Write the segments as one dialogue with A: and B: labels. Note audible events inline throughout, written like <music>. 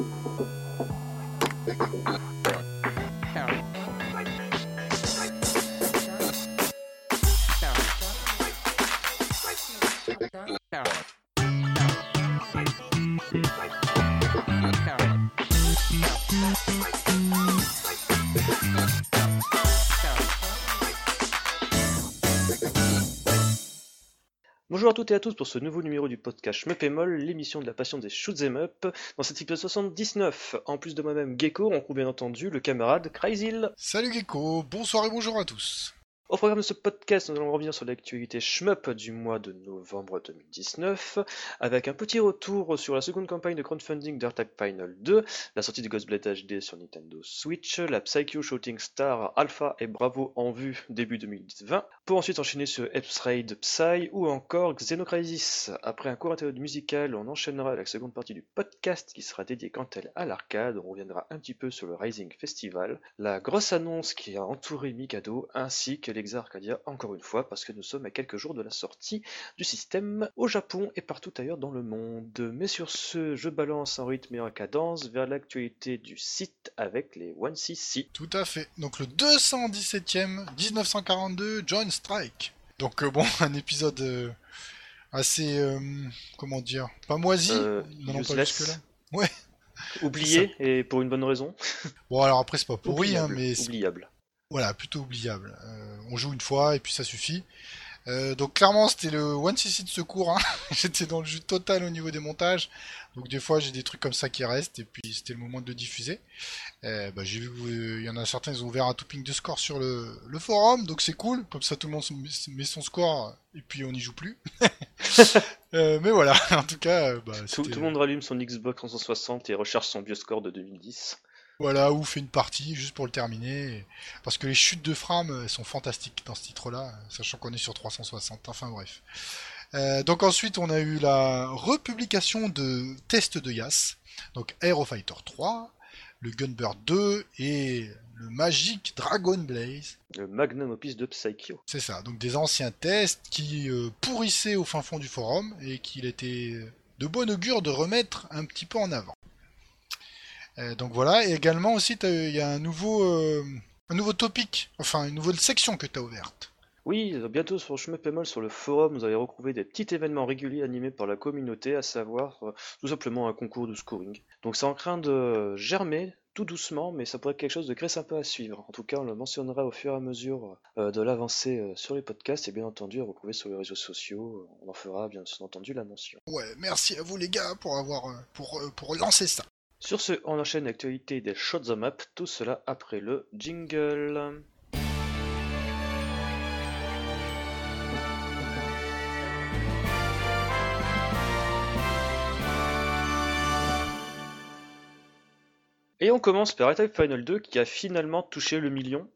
A: Thank you. Bonjour à toutes et à tous pour ce nouveau numéro du podcast Schmeppémol, l'émission de la passion des shoot'em up. Dans cet épisode 79, en plus de moi-même Gecko, on trouve bien entendu le camarade Crazyl.
B: Salut Gecko, bonsoir et bonjour à tous.
A: Au programme de ce podcast, nous allons revenir sur l'actualité shmup du mois de novembre 2019, avec un petit retour sur la seconde campagne de crowdfunding d'Airtag Final 2, la sortie de Ghostblade HD sur Nintendo Switch, la Psycho Shooting Star Alpha et Bravo en vue début 2020, pour ensuite enchaîner sur Raid Psy ou encore Xenocrisis. Après un court interlude musical, on enchaînera la seconde partie du podcast qui sera dédiée quant à elle à l'arcade, on reviendra un petit peu sur le Rising Festival, la grosse annonce qui a entouré Mikado, ainsi que les Arcadia encore une fois parce que nous sommes à quelques jours de la sortie du système au Japon et partout ailleurs dans le monde. Mais sur ce, je balance en rythme et en cadence vers l'actualité du site avec les 1cc.
B: Tout à fait. Donc le 217e 1942 Joint Strike. Donc euh, bon, <laughs> un épisode euh, assez euh, comment dire, pas moisi,
A: non, pas là. Ouais. Oublié et pour une bonne raison.
B: Bon alors après c'est pas pourri hein, mais
A: oubliable.
B: Voilà, plutôt oubliable. Euh, on joue une fois et puis ça suffit. Euh, donc clairement c'était le one cc de secours. Hein. <laughs> J'étais dans le jus total au niveau des montages. Donc des fois j'ai des trucs comme ça qui restent et puis c'était le moment de diffuser. Euh, bah, j'ai vu qu'il y en a certains ils ont ouvert un topping de score sur le, forum donc c'est cool. Comme ça tout le monde met son score et puis on n'y joue plus. <laughs> mais voilà, <laughs> en tout cas. Bah,
A: tout, tout, le monde rallume son Xbox 360 et recherche son bioscore de 2010.
B: Voilà, ou fait une partie juste pour le terminer. Parce que les chutes de frame sont fantastiques dans ce titre-là, sachant qu'on est sur 360. Enfin bref. Euh, donc ensuite, on a eu la republication de tests de Yas. Donc Aerofighter 3, le Gunbird 2 et le Magic Dragon Blaze.
A: Le Magnum Opus de Psycho.
B: C'est ça, donc des anciens tests qui euh, pourrissaient au fin fond du forum et qu'il était de bon augure de remettre un petit peu en avant. Euh, donc voilà, et également aussi, il y a un nouveau, euh, un nouveau topic, enfin une nouvelle section que tu as ouverte.
A: Oui, bientôt sur Schmeppemol, sur le forum, vous allez retrouver des petits événements réguliers animés par la communauté, à savoir euh, tout simplement un concours de scoring. Donc c'est en train de germer tout doucement, mais ça pourrait être quelque chose de très sympa à suivre. En tout cas, on le mentionnera au fur et à mesure de l'avancée sur les podcasts et bien entendu à retrouver sur les réseaux sociaux. On en fera bien entendu la mention.
B: Ouais, merci à vous les gars pour avoir pour, pour lancer ça.
A: Sur ce, on enchaîne l'actualité des Shots Up, tout cela après le jingle. Et on commence par Attack Final 2 qui a finalement touché le million.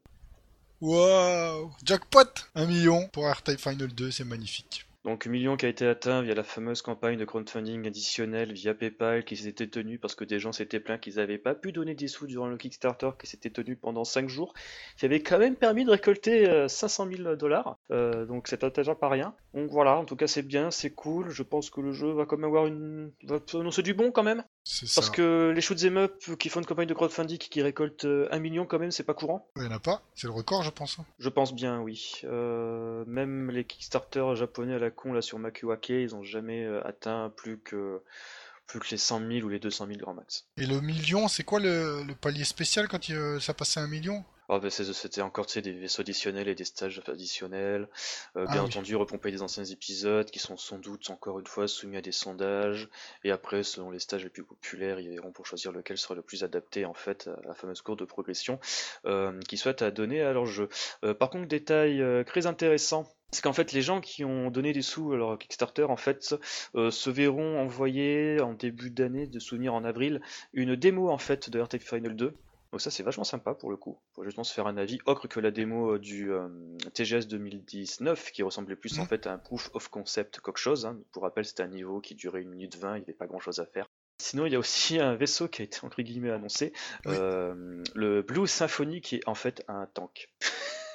B: Waouh Jackpot Un million pour R-Type Final 2, c'est magnifique.
A: Donc million qui a été atteint via la fameuse campagne de crowdfunding additionnel via PayPal qui s'était tenue parce que des gens s'étaient plaints qu'ils n'avaient pas pu donner des sous durant le Kickstarter qui s'était tenu pendant 5 jours, qui avait quand même permis de récolter 500 euh, 000 dollars. Euh, donc c'est déjà pas rien. Donc voilà, en tout cas c'est bien, c'est cool. Je pense que le jeu va quand même avoir une... va annoncer du bon quand même. Parce que les shoot'em up qui font une campagne de crowdfunding qui récoltent 1 euh, million quand même, c'est pas courant.
B: Il n'y en a pas, c'est le record je pense. Hein.
A: Je pense bien, oui. Euh, même les Kickstarter japonais à la con là sur Makuwake, ils ont jamais euh, atteint plus que plus que les 100 000 ou les 200 000 grand max.
B: Et le million, c'est quoi le, palier spécial quand ça passait à un million?
A: Oh, bah, c'était encore des vaisseaux additionnels et des stages additionnels. Euh, bien ah entendu, repomper des anciens épisodes qui sont sans doute encore une fois soumis à des sondages. Et après, selon les stages les plus populaires, ils verront pour choisir lequel sera le plus adapté en fait à la fameuse courbe de progression euh, qu'ils souhaitent à donner à leur jeu. Euh, par contre, détail très intéressant c'est qu'en fait les gens qui ont donné des sous à leur Kickstarter en fait se verront envoyer en début d'année de souvenir en avril une démo en fait de RTX Final 2 donc ça c'est vachement sympa pour le coup, pour justement se faire un avis autre que la démo euh, du euh, TGS 2019 qui ressemblait plus en fait à un proof of concept qu'autre chose. Hein. Pour rappel c'était un niveau qui durait une minute 20, il n'y avait pas grand chose à faire. Sinon, il y a aussi <laughs> un vaisseau qui a été entre guillemets annoncé, euh, le Blue Symphony, qui est en fait un tank.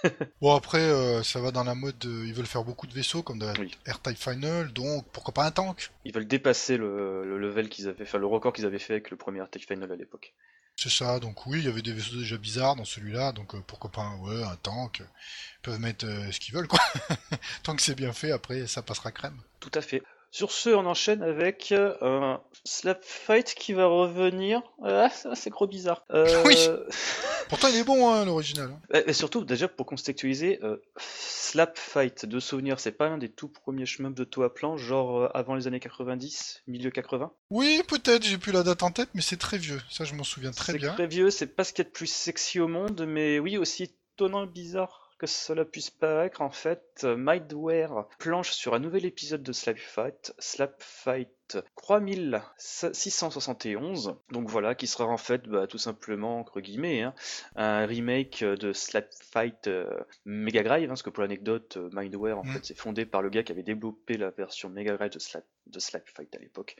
A: <laughs>
B: bon après, euh, ça va dans la mode, ils veulent faire beaucoup de vaisseaux comme dans
A: Oui.
B: R-Type Final, donc pourquoi pas un tank?
A: Ils veulent dépasser le, le level qu'ils avaient fait, le record qu'ils avaient fait avec le premier Arctic Final à l'époque.
B: C'est ça, donc oui, il y avait des vaisseaux déjà bizarres dans celui-là, donc euh, pourquoi pas un, ouais, un tank Ils peuvent mettre euh, ce qu'ils veulent, quoi. <laughs> Tant que c'est bien fait, après, ça passera crème.
A: Tout à fait. Sur ce, on enchaîne avec euh, un Slap Fight qui va revenir. Ah, ça, c'est gros bizarre. Euh, <laughs>
B: Oui. <laughs> Pourtant, il est bon, hein, l'original. hein.
A: Et et surtout, déjà pour contextualiser, euh, Slap Fight de souvenir, c'est pas l'un des tout premiers shmups de Toa Plan, genre euh, avant les années 90, milieu 80.
B: Oui, peut-être, j'ai plus la date en tête, mais c'est très vieux. Ça, je m'en souviens très
A: C'est
B: bien.
A: très vieux, c'est pas ce qu'il y a de plus sexy au monde, mais oui, aussi étonnant et bizarre que cela puisse paraître, en fait, euh, Mindware planche sur un nouvel épisode de Slap Fight, Slap Fight 3671, donc voilà, qui sera en fait bah, tout simplement, entre guillemets, hein, un remake de Slap Fight euh, Mega Drive, hein, parce que pour l'anecdote, euh, Mindware, en
B: Mm.
A: fait, c'est fondé par le gars qui avait développé la version Mega Drive de Slap, de Slap Fight à l'époque.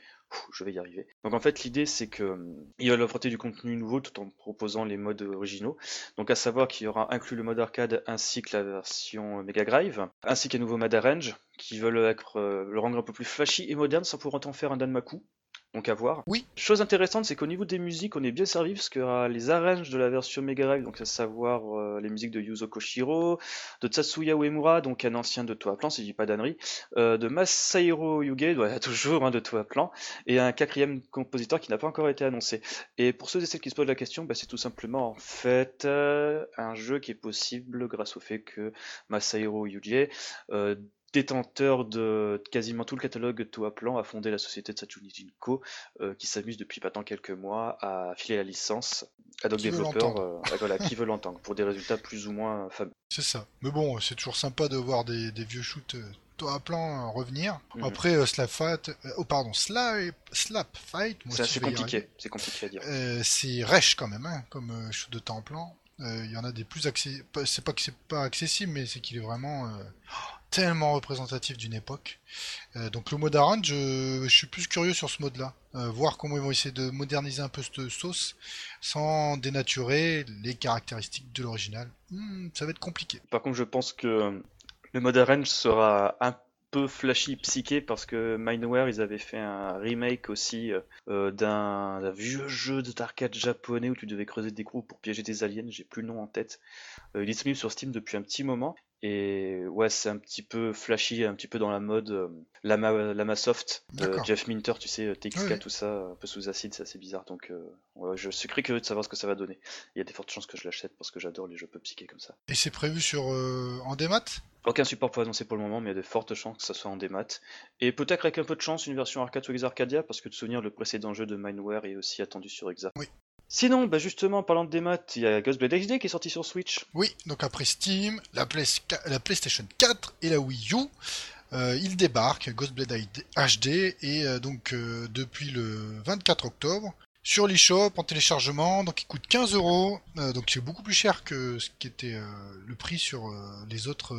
A: Je vais y arriver. Donc en fait, l'idée, c'est que hum, ils veulent apporter du contenu nouveau tout en proposant les modes originaux. Donc à savoir qu'il y aura inclus le mode arcade ainsi que la version Mega Drive, ainsi qu'un nouveau mode arrange qui veulent être, euh, le rendre un peu plus flashy et moderne sans pour autant faire un Danmaku. Donc à voir.
B: Oui.
A: Chose intéressante, c'est qu'au niveau des musiques, on est bien servi parce que euh, les arranges de la version Mega Drive, donc à savoir euh, les musiques de Yuzo Koshiro, de Tatsuya Uemura, donc un ancien de Toa Plan, si je dis pas d'annerie, euh, de Masahiro Yuge, <laughs> ouais, toujours hein, de Toa Plan, et un quatrième compositeur qui n'a pas encore été annoncé. Et pour ceux et celles qui se posent la question, bah, c'est tout simplement en fait euh, un jeu qui est possible grâce au fait que Masahiro Yuge, euh, détenteur de quasiment tout le catalogue de Toa Plan, a fondé la société Tsachuni Jinko, euh, qui s'amuse depuis maintenant quelques mois à filer la licence à d'autres développeurs euh, voilà, qui veulent l'entendre pour des résultats plus ou moins fameux.
B: C'est ça. Mais bon, c'est toujours sympa de voir des, des vieux shoots euh, à plan euh, revenir.
A: Mhm.
B: Après, euh, Slap Fight, euh, oh pardon, Slap, Slap Fight, moi
A: C'est compliqué, c'est compliqué à dire.
B: Euh, c'est rêche quand même, hein, comme euh, shoot de temps en plan. Euh, Il y en a des plus accessibles. C'est pas que c'est pas accessible, mais c'est qu'il est vraiment euh, tellement représentatif d'une époque. Euh, donc le mode arrange, je, suis plus curieux sur ce mode-là. Euh, voir comment ils vont essayer de moderniser un peu cette sauce sans dénaturer les caractéristiques de l'original. Hmm, ça va être compliqué.
A: Par contre, je pense que le mode arrange sera un peu flashy psyché parce que Mindware ils avaient fait un remake aussi euh, d'un vieux jeu d'arcade japonais où tu devais creuser des groupes pour piéger des aliens, j'ai plus le nom en tête. Il est disponible sur Steam depuis un petit moment et ouais c'est un petit peu flashy, un petit peu dans la mode euh, Lama, Lama Soft, de
B: D'accord.
A: Jeff Minter, tu sais, euh, TXK, tout ça, un peu sous acide, c'est assez bizarre donc euh, ouais, je suis très curieux de savoir ce que ça va donner. Il y a des fortes chances que je l'achète parce que j'adore les jeux peu psychés comme ça.
B: Et c'est prévu sur euh, en démat
A: Aucun support pour annoncer pour le moment, mais il y a de fortes chances que ça soit en démat. Et peut-être avec un peu de chance, une version arcade sur Exarcadia, parce que de souvenir, le précédent jeu de Mindware est aussi attendu sur Exa.
B: Oui.
A: Sinon, bah justement, en parlant de démat, il y a Ghostblade HD qui est sorti sur Switch.
B: Oui, donc après Steam, la, Play- la PlayStation 4 et la Wii U, euh, il débarque, Ghostblade HD, et euh, donc euh, depuis le 24 octobre, sur l'eShop en téléchargement, donc il coûte 15 euros, euh, donc c'est beaucoup plus cher que ce qui était le prix sur les autres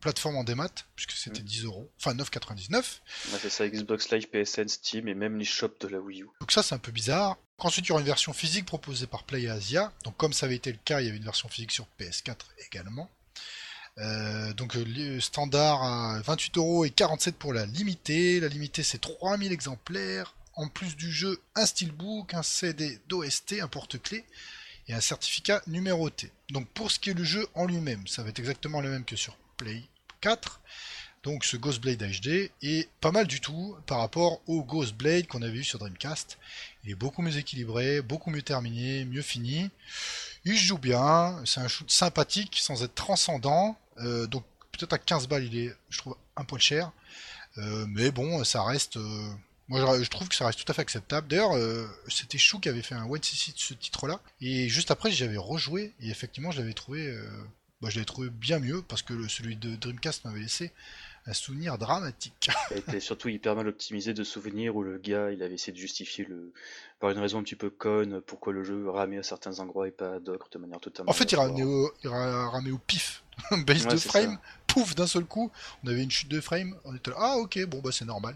B: plateformes en démat, puisque c'était
A: Mm.
B: 10 euros, enfin 9,99.
A: On a fait ça Xbox Live, PSN, Steam et même l'eShop de la Wii U.
B: Donc ça c'est un peu bizarre. Ensuite il y aura une version physique proposée par Play Asia. Donc comme ça avait été le cas, il y avait une version physique sur PS4 également. Euh, donc euh, le standard à 28 euros et 47 pour la limitée. La limitée c'est 3000 exemplaires. En plus du jeu, un steelbook, un CD d'OST, un porte-clés et un certificat numéroté. Donc pour ce qui est le jeu en lui-même, ça va être exactement le même que sur Play 4. Donc ce Ghostblade HD est pas mal du tout par rapport au Ghostblade qu'on avait eu sur Dreamcast. Il est beaucoup mieux équilibré, beaucoup mieux terminé, mieux fini. Il joue bien, c'est un shoot sympathique sans être transcendant. Euh, donc peut-être à 15 balles il est, je trouve, un poil cher. Euh, mais bon, ça reste... euh, moi je, trouve que ça reste tout à fait acceptable. D'ailleurs, c'était Chou qui avait fait un one cc de ce titre-là. Et juste après j'avais rejoué et effectivement je l'avais trouvé... bah, trouvé bien mieux parce que celui de Dreamcast m'avait laissé un souvenir dramatique.
A: Était surtout hyper mal optimisé de souvenirs où le gars il avait essayé de justifier le par une raison un petit peu conne pourquoi le jeu ramait à certains endroits et pas à d'autres de manière totalement.
B: En fait, il ramenait au, il ramait au pif. <laughs> Base
A: Ouais,
B: de frame,
A: ça.
B: pouf, d'un seul coup, on avait une chute de frame, on était là, ah ok, bon bah c'est normal.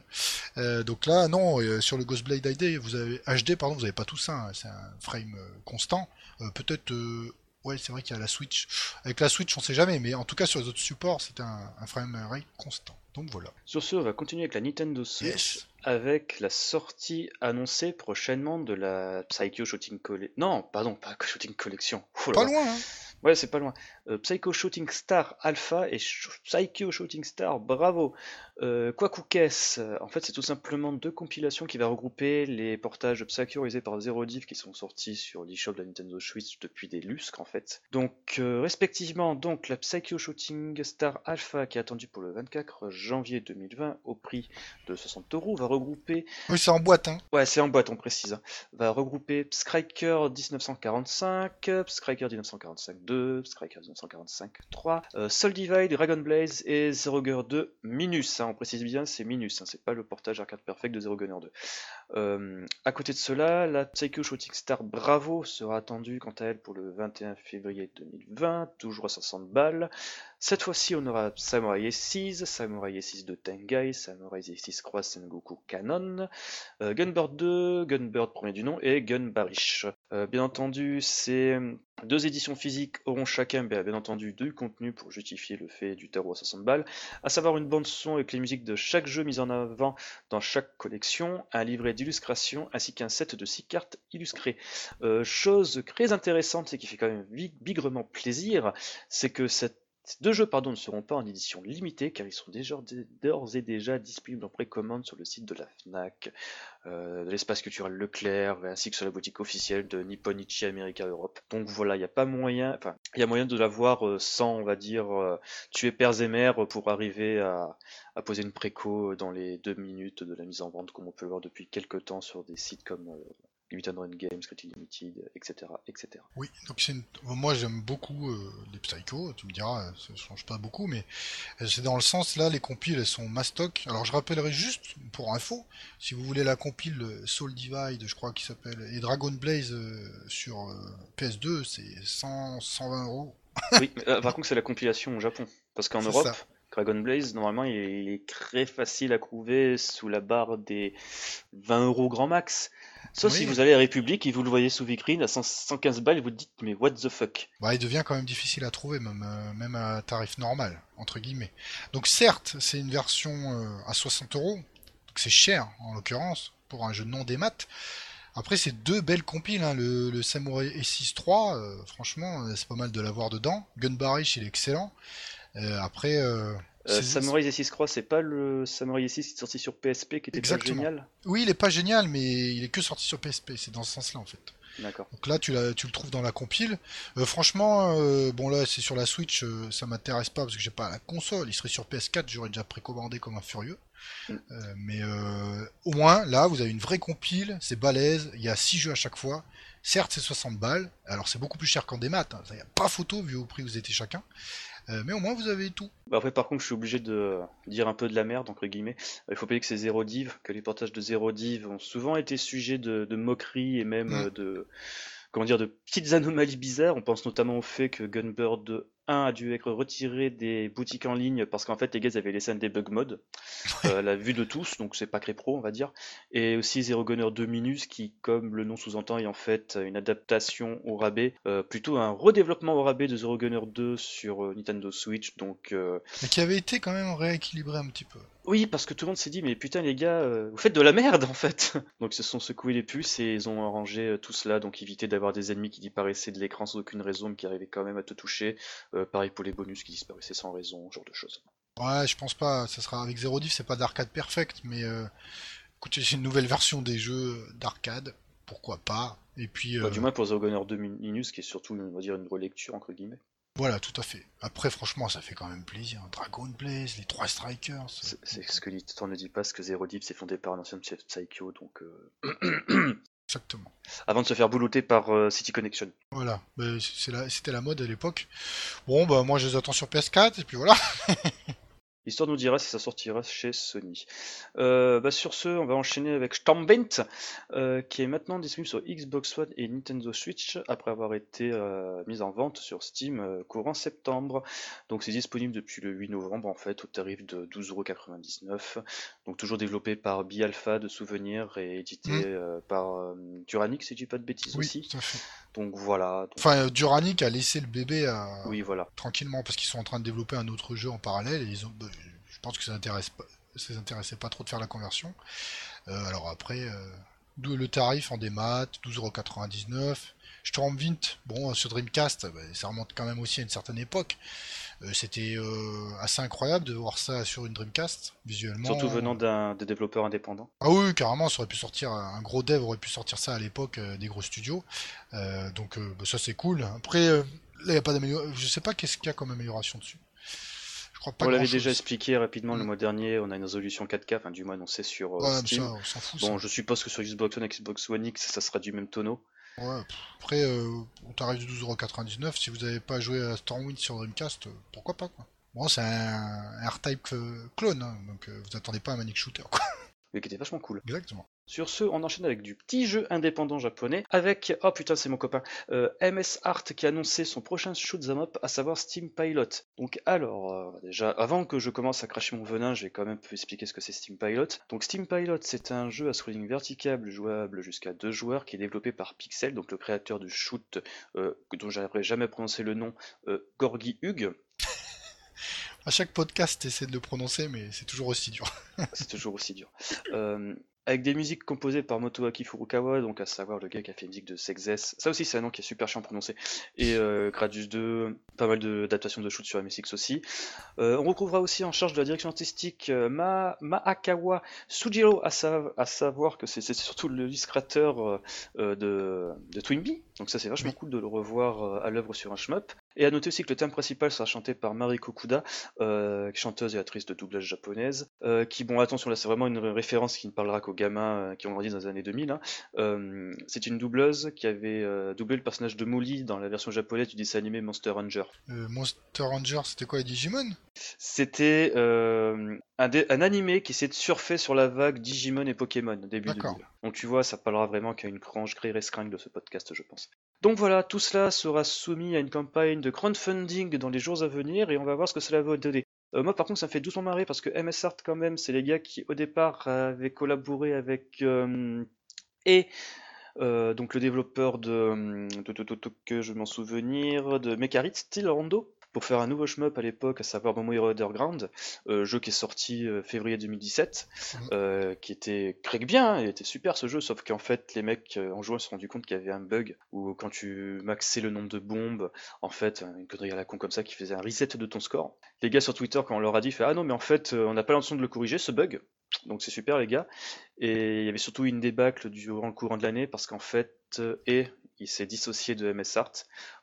B: Euh, donc là, non, euh, sur le Ghostblade HD, vous avez HD, pardon, vous avez pas tout ça, hein, c'est un frame euh, constant. Euh, Peut-être euh, ouais, c'est vrai qu'il y a la Switch. Avec la Switch, on sait jamais, mais en tout cas sur les autres supports, c'est un, un framerate constant. Donc voilà.
A: Sur ce, on va continuer avec la Nintendo Switch avec la sortie annoncée prochainement de la Psycho Shooting Collection. Non, pardon, pas Shooting Collection.
B: Pas loin, hein
A: Ouais, c'est pas loin. Euh, Psycho Shooting Star Alpha et Psycho Shooting Star Bravo. Euh, Quackoukess, en fait, c'est tout simplement deux compilations qui va regrouper les portages de Psycho réalisés par Zero Div qui sont sortis sur l'eShop de la Nintendo Switch depuis des lustres en fait. Donc, euh, respectivement, donc la Psycho Shooting Star Alpha qui est attendue pour le 24 janvier 2020 au prix de 60 euros va regrouper.
B: Oui, c'est en boîte, hein.
A: Ouais, c'est en boîte, on précise. Hein. Va regrouper Striker 1945, Striker 1945 2, Striker 1945 3, Soul Divide, Dragon Blaze et Zero Girl 2 Minus. Hein on précise bien, c'est Minus, hein, c'est pas le portage arcade perfect de Zero Gunner 2. Euh, à côté de cela, la Psycho Shooting Star Bravo sera attendue quant à elle pour le 21 février 2020, toujours à 60 balles. Cette fois-ci, on aura Samurai S6, Samurai S6 de Tengai, Samurai S6 Cross Sengoku Canon, euh, Gunbird 2, Gunbird premier du nom et Gunbarish. Euh, bien entendu, ces deux éditions physiques auront chacun bien, bien entendu du contenu pour justifier le fait du tarot à 60 balles, à savoir une bande son avec les musiques de chaque jeu mis en avant dans chaque collection, un livret d'illustration ainsi qu'un set de 6 cartes illustrées. Euh, chose très intéressante et qui fait quand même bigrement plaisir, c'est que cette ces deux jeux pardon, ne seront pas en édition limitée car ils sont d'ores et déjà disponibles en précommande sur le site de la FNAC, euh, de l'espace culturel Leclerc, ainsi que sur la boutique officielle de Nipponichi America Europe. Donc voilà, il n'y a pas moyen, enfin, il y a moyen de l'avoir euh, sans, on va dire, euh, tuer pères et mères pour arriver à, à, poser une préco dans les deux minutes de la mise en vente, comme on peut le voir depuis quelques temps sur des sites comme Limited Run Games, Critique Limited, etc., etc.
B: Oui, donc une... moi j'aime beaucoup euh, les Psycho, tu me diras, euh, ça change pas beaucoup, mais euh, c'est dans le sens là, les compiles elles sont mastoc. Alors je rappellerai juste pour info, si vous voulez la compile Soul Divide, je crois qu'il s'appelle, et Dragon Blaze sur PS2, c'est 100, 120 euros. <laughs>
A: oui, par contre c'est la compilation au Japon, parce qu'en Europe. Dragon Blaze, normalement, il est très facile à trouver sous la barre des 20 euros grand max. Sauf si vous allez à République et vous le voyez sous vitrine à 115 balles et vous dites mais what the fuck?
B: Bah, Il devient quand même difficile à trouver, même, euh, même à tarif normal, entre guillemets. Donc certes, c'est une version euh, à 60 euros, donc c'est cher en l'occurrence, pour un jeu non démat. Après, c'est deux belles compiles, hein. le, Samurai S6-3, euh, franchement, c'est pas mal de l'avoir dedans. Gunbarish, il est excellent. après,
A: euh, Samurai S6 Cross, c'est pas le Samurai S6 qui est sorti sur PSP qui était pas génial
B: Oui, il est pas génial, mais il est que sorti sur PSP, c'est dans ce sens-là en fait.
A: D'accord.
B: Donc là, tu, tu le trouves dans la compile. Euh, franchement, euh, bon là, c'est sur la Switch, ça m'intéresse pas parce que j'ai pas la console. Il serait sur PS4, j'aurais déjà précommandé comme un furieux. Mm. mais au moins, là, vous avez une vraie compile, c'est balèze, il y a 6 jeux à chaque fois. Certes, c'est 60 balles, alors c'est beaucoup plus cher qu'en démat, hein. il n'y a pas photo vu au prix où vous étiez chacun. Euh, mais au moins vous avez tout.
A: Bah après par contre je suis obligé de dire un peu de la merde entre guillemets. Il faut payer que c'est Zero Div, que les portages de Zero Div ont souvent été sujets de, de moqueries et même mm. de comment dire de petites anomalies bizarres. On pense notamment au fait que Gunbird 1 a dû être retiré des boutiques en ligne parce qu'en fait les gars avaient laissé un debug mode, euh, la vue de tous, donc c'est pas très pro on va dire. Et aussi Zero Gunner 2 Minus qui, comme le nom sous-entend, est en fait une adaptation au rabais, euh, plutôt un redéveloppement au rabais de Zero Gunner 2 sur euh, Nintendo Switch, donc.
B: Mais qui avait été quand même rééquilibré un petit peu.
A: Oui, parce que tout le monde s'est dit, mais putain les gars, vous faites de la merde en fait. <laughs> donc ils se sont secoués les puces et ils ont arrangé tout cela, donc éviter d'avoir des ennemis qui disparaissaient de l'écran sans aucune raison, mais qui arrivaient quand même à te toucher. Pareil pour les bonus qui disparaissaient sans raison, ce genre de choses.
B: Ouais, je pense pas. Ça sera avec Zero Div, c'est pas d'arcade perfect, mais euh, écoutez, c'est une nouvelle version des jeux d'arcade. Pourquoi pas Et puis.
A: Bah, du moins pour Zero Gunner 2 Minus, qui est surtout, on va dire, une relecture entre guillemets.
B: Voilà, tout à fait. Après, franchement, ça fait quand même plaisir. Dragon Blaze, les trois Strikers.
A: C'est ce que on ne dit pas, ce que Zero Div s'est fondé par un ancien chef Psycho, donc. Euh, <clears throat>
B: Exactement.
A: Avant de se faire boulouter par euh, City Connection.
B: Voilà, c'était la, la mode à l'époque. Bon, bah moi je les attends sur PS4 et puis voilà. <laughs>
A: L'histoire nous dira si ça sortira chez Sony. Euh, bah, sur ce, on va enchaîner avec Stormbent, euh, qui est maintenant disponible sur Xbox One et Nintendo Switch après avoir été euh, mise en vente sur Steam courant septembre. Donc c'est disponible depuis le 8 novembre en fait au tarif de 12,99€. Donc toujours développé par Bialpha de souvenirs et édité mmh. par Duranic si je dis pas de bêtises
B: oui,
A: aussi.
B: Tout à fait.
A: Donc voilà.
B: Enfin, Duranic a laissé le bébé
A: oui, voilà.
B: tranquillement parce qu'ils sont en train de développer un autre jeu en parallèle et ils ont bah, je pense que ça n'intéresse pas, ça intéressait pas trop de faire la conversion. Euh, alors après, euh, le tarif en démat, 12,99€. Stormwind, bon, sur Dreamcast, bah, ça remonte quand même aussi à une certaine époque. Euh, c'était assez incroyable de voir ça sur une Dreamcast, visuellement.
A: Surtout venant d'un des développeurs indépendants.
B: Ah oui, carrément, ça aurait pu sortir, un gros dev aurait pu sortir ça à l'époque des gros studios. donc bah, ça c'est cool. Après, là, il a pas d'amélioration. Je sais pas qu'est-ce qu'il y a comme amélioration dessus
A: on l'avait déjà expliqué rapidement le mm. mois dernier, on a une résolution 4K, enfin du moins on sait sur
B: euh, Steam. on s'en fout,
A: bon, je suppose que sur Xbox One, Xbox One X, ça sera du même tonneau.
B: Ouais, après, euh, on t'arrive de 12,99€, si vous n'avez pas joué à Stormwind sur Dreamcast, euh, pourquoi pas quoi. Bon, c'est un, R-Type clone, hein, donc vous attendez pas un Manic Shooter quoi.
A: Mais qui était vachement cool.
B: Exactement.
A: Sur ce, on enchaîne avec du petit jeu indépendant japonais, avec, oh putain c'est mon copain, euh, MS Art qui a annoncé son prochain shoot'em up, à savoir Steam Pilot. Donc alors, euh, déjà, avant que je commence à cracher mon venin, je vais quand même expliquer ce que c'est Steam Pilot. Donc Steam Pilot, c'est un jeu à scrolling vertical jouable jusqu'à deux joueurs qui est développé par Pixel, donc le créateur du shoot, euh, dont j'arriverai jamais à prononcer le nom, Gorgi Hug. <laughs>
B: À chaque podcast, essaie de le prononcer, mais c'est toujours aussi dur.
A: c'est toujours aussi dur avec des musiques composées par Motoaki Furukawa, donc à savoir le gars qui a fait la musique de Sexes. Ça aussi, c'est un nom qui est super chiant à prononcer. Et euh, Gradius 2, pas mal d'adaptations de, shoot sur MSX aussi. Euh, on retrouvera aussi en charge de la direction artistique euh, Ma, Maakawa Sujiro, à, à savoir que c'est surtout l'illustrateur de, de Twinbee. Donc ça, c'est vachement cool de le revoir à l'œuvre sur un shmup. Et à noter aussi que le thème principal sera chanté par Mariko Kuda, chanteuse et actrice de doublage japonaise, qui, bon, attention, là c'est vraiment une référence qui ne parlera qu'aux gamins euh, qui ont grandi dans les années 2000. Hein. Euh, c'est une doubleuse qui avait euh, doublé le personnage de Molly dans la version japonaise du dessin animé Monster Ranger.
B: Monster Ranger, c'était quoi, Digimon?
A: C'était un, un, animé qui s'est surfé sur la vague Digimon et Pokémon début 2000. Donc tu vois, ça parlera vraiment qu'à une crange grille restreinte de ce podcast, je pense. Donc voilà, tout cela sera soumis à une campagne de crowdfunding dans les jours à venir et on va voir ce que cela va donner. Euh, moi, par contre, ça me fait doucement marrer parce que MS Art, quand même, c'est les gars qui, au départ, avaient collaboré avec euh, et euh, donc le développeur de, que je m'en souvenir de Mekarit, Steel Rondo pour faire un nouveau shmup à l'époque, à savoir Momo Hero Underground, euh, jeu qui est sorti euh, février 2017, mhm. euh, qui était craque bien, il était super ce jeu, sauf qu'en fait les mecs en jouant se sont rendu compte qu'il y avait un bug où quand tu maxais le nombre de bombes, en fait une connerie à la con comme ça qui faisait un reset de ton score. Les gars sur Twitter quand on leur a dit fait ah non mais en fait on n'a pas l'intention de le corriger ce bug, donc c'est super les gars. Et il y avait surtout une débâcle durant le courant de l'année parce qu'en fait, et il s'est dissocié de MS Art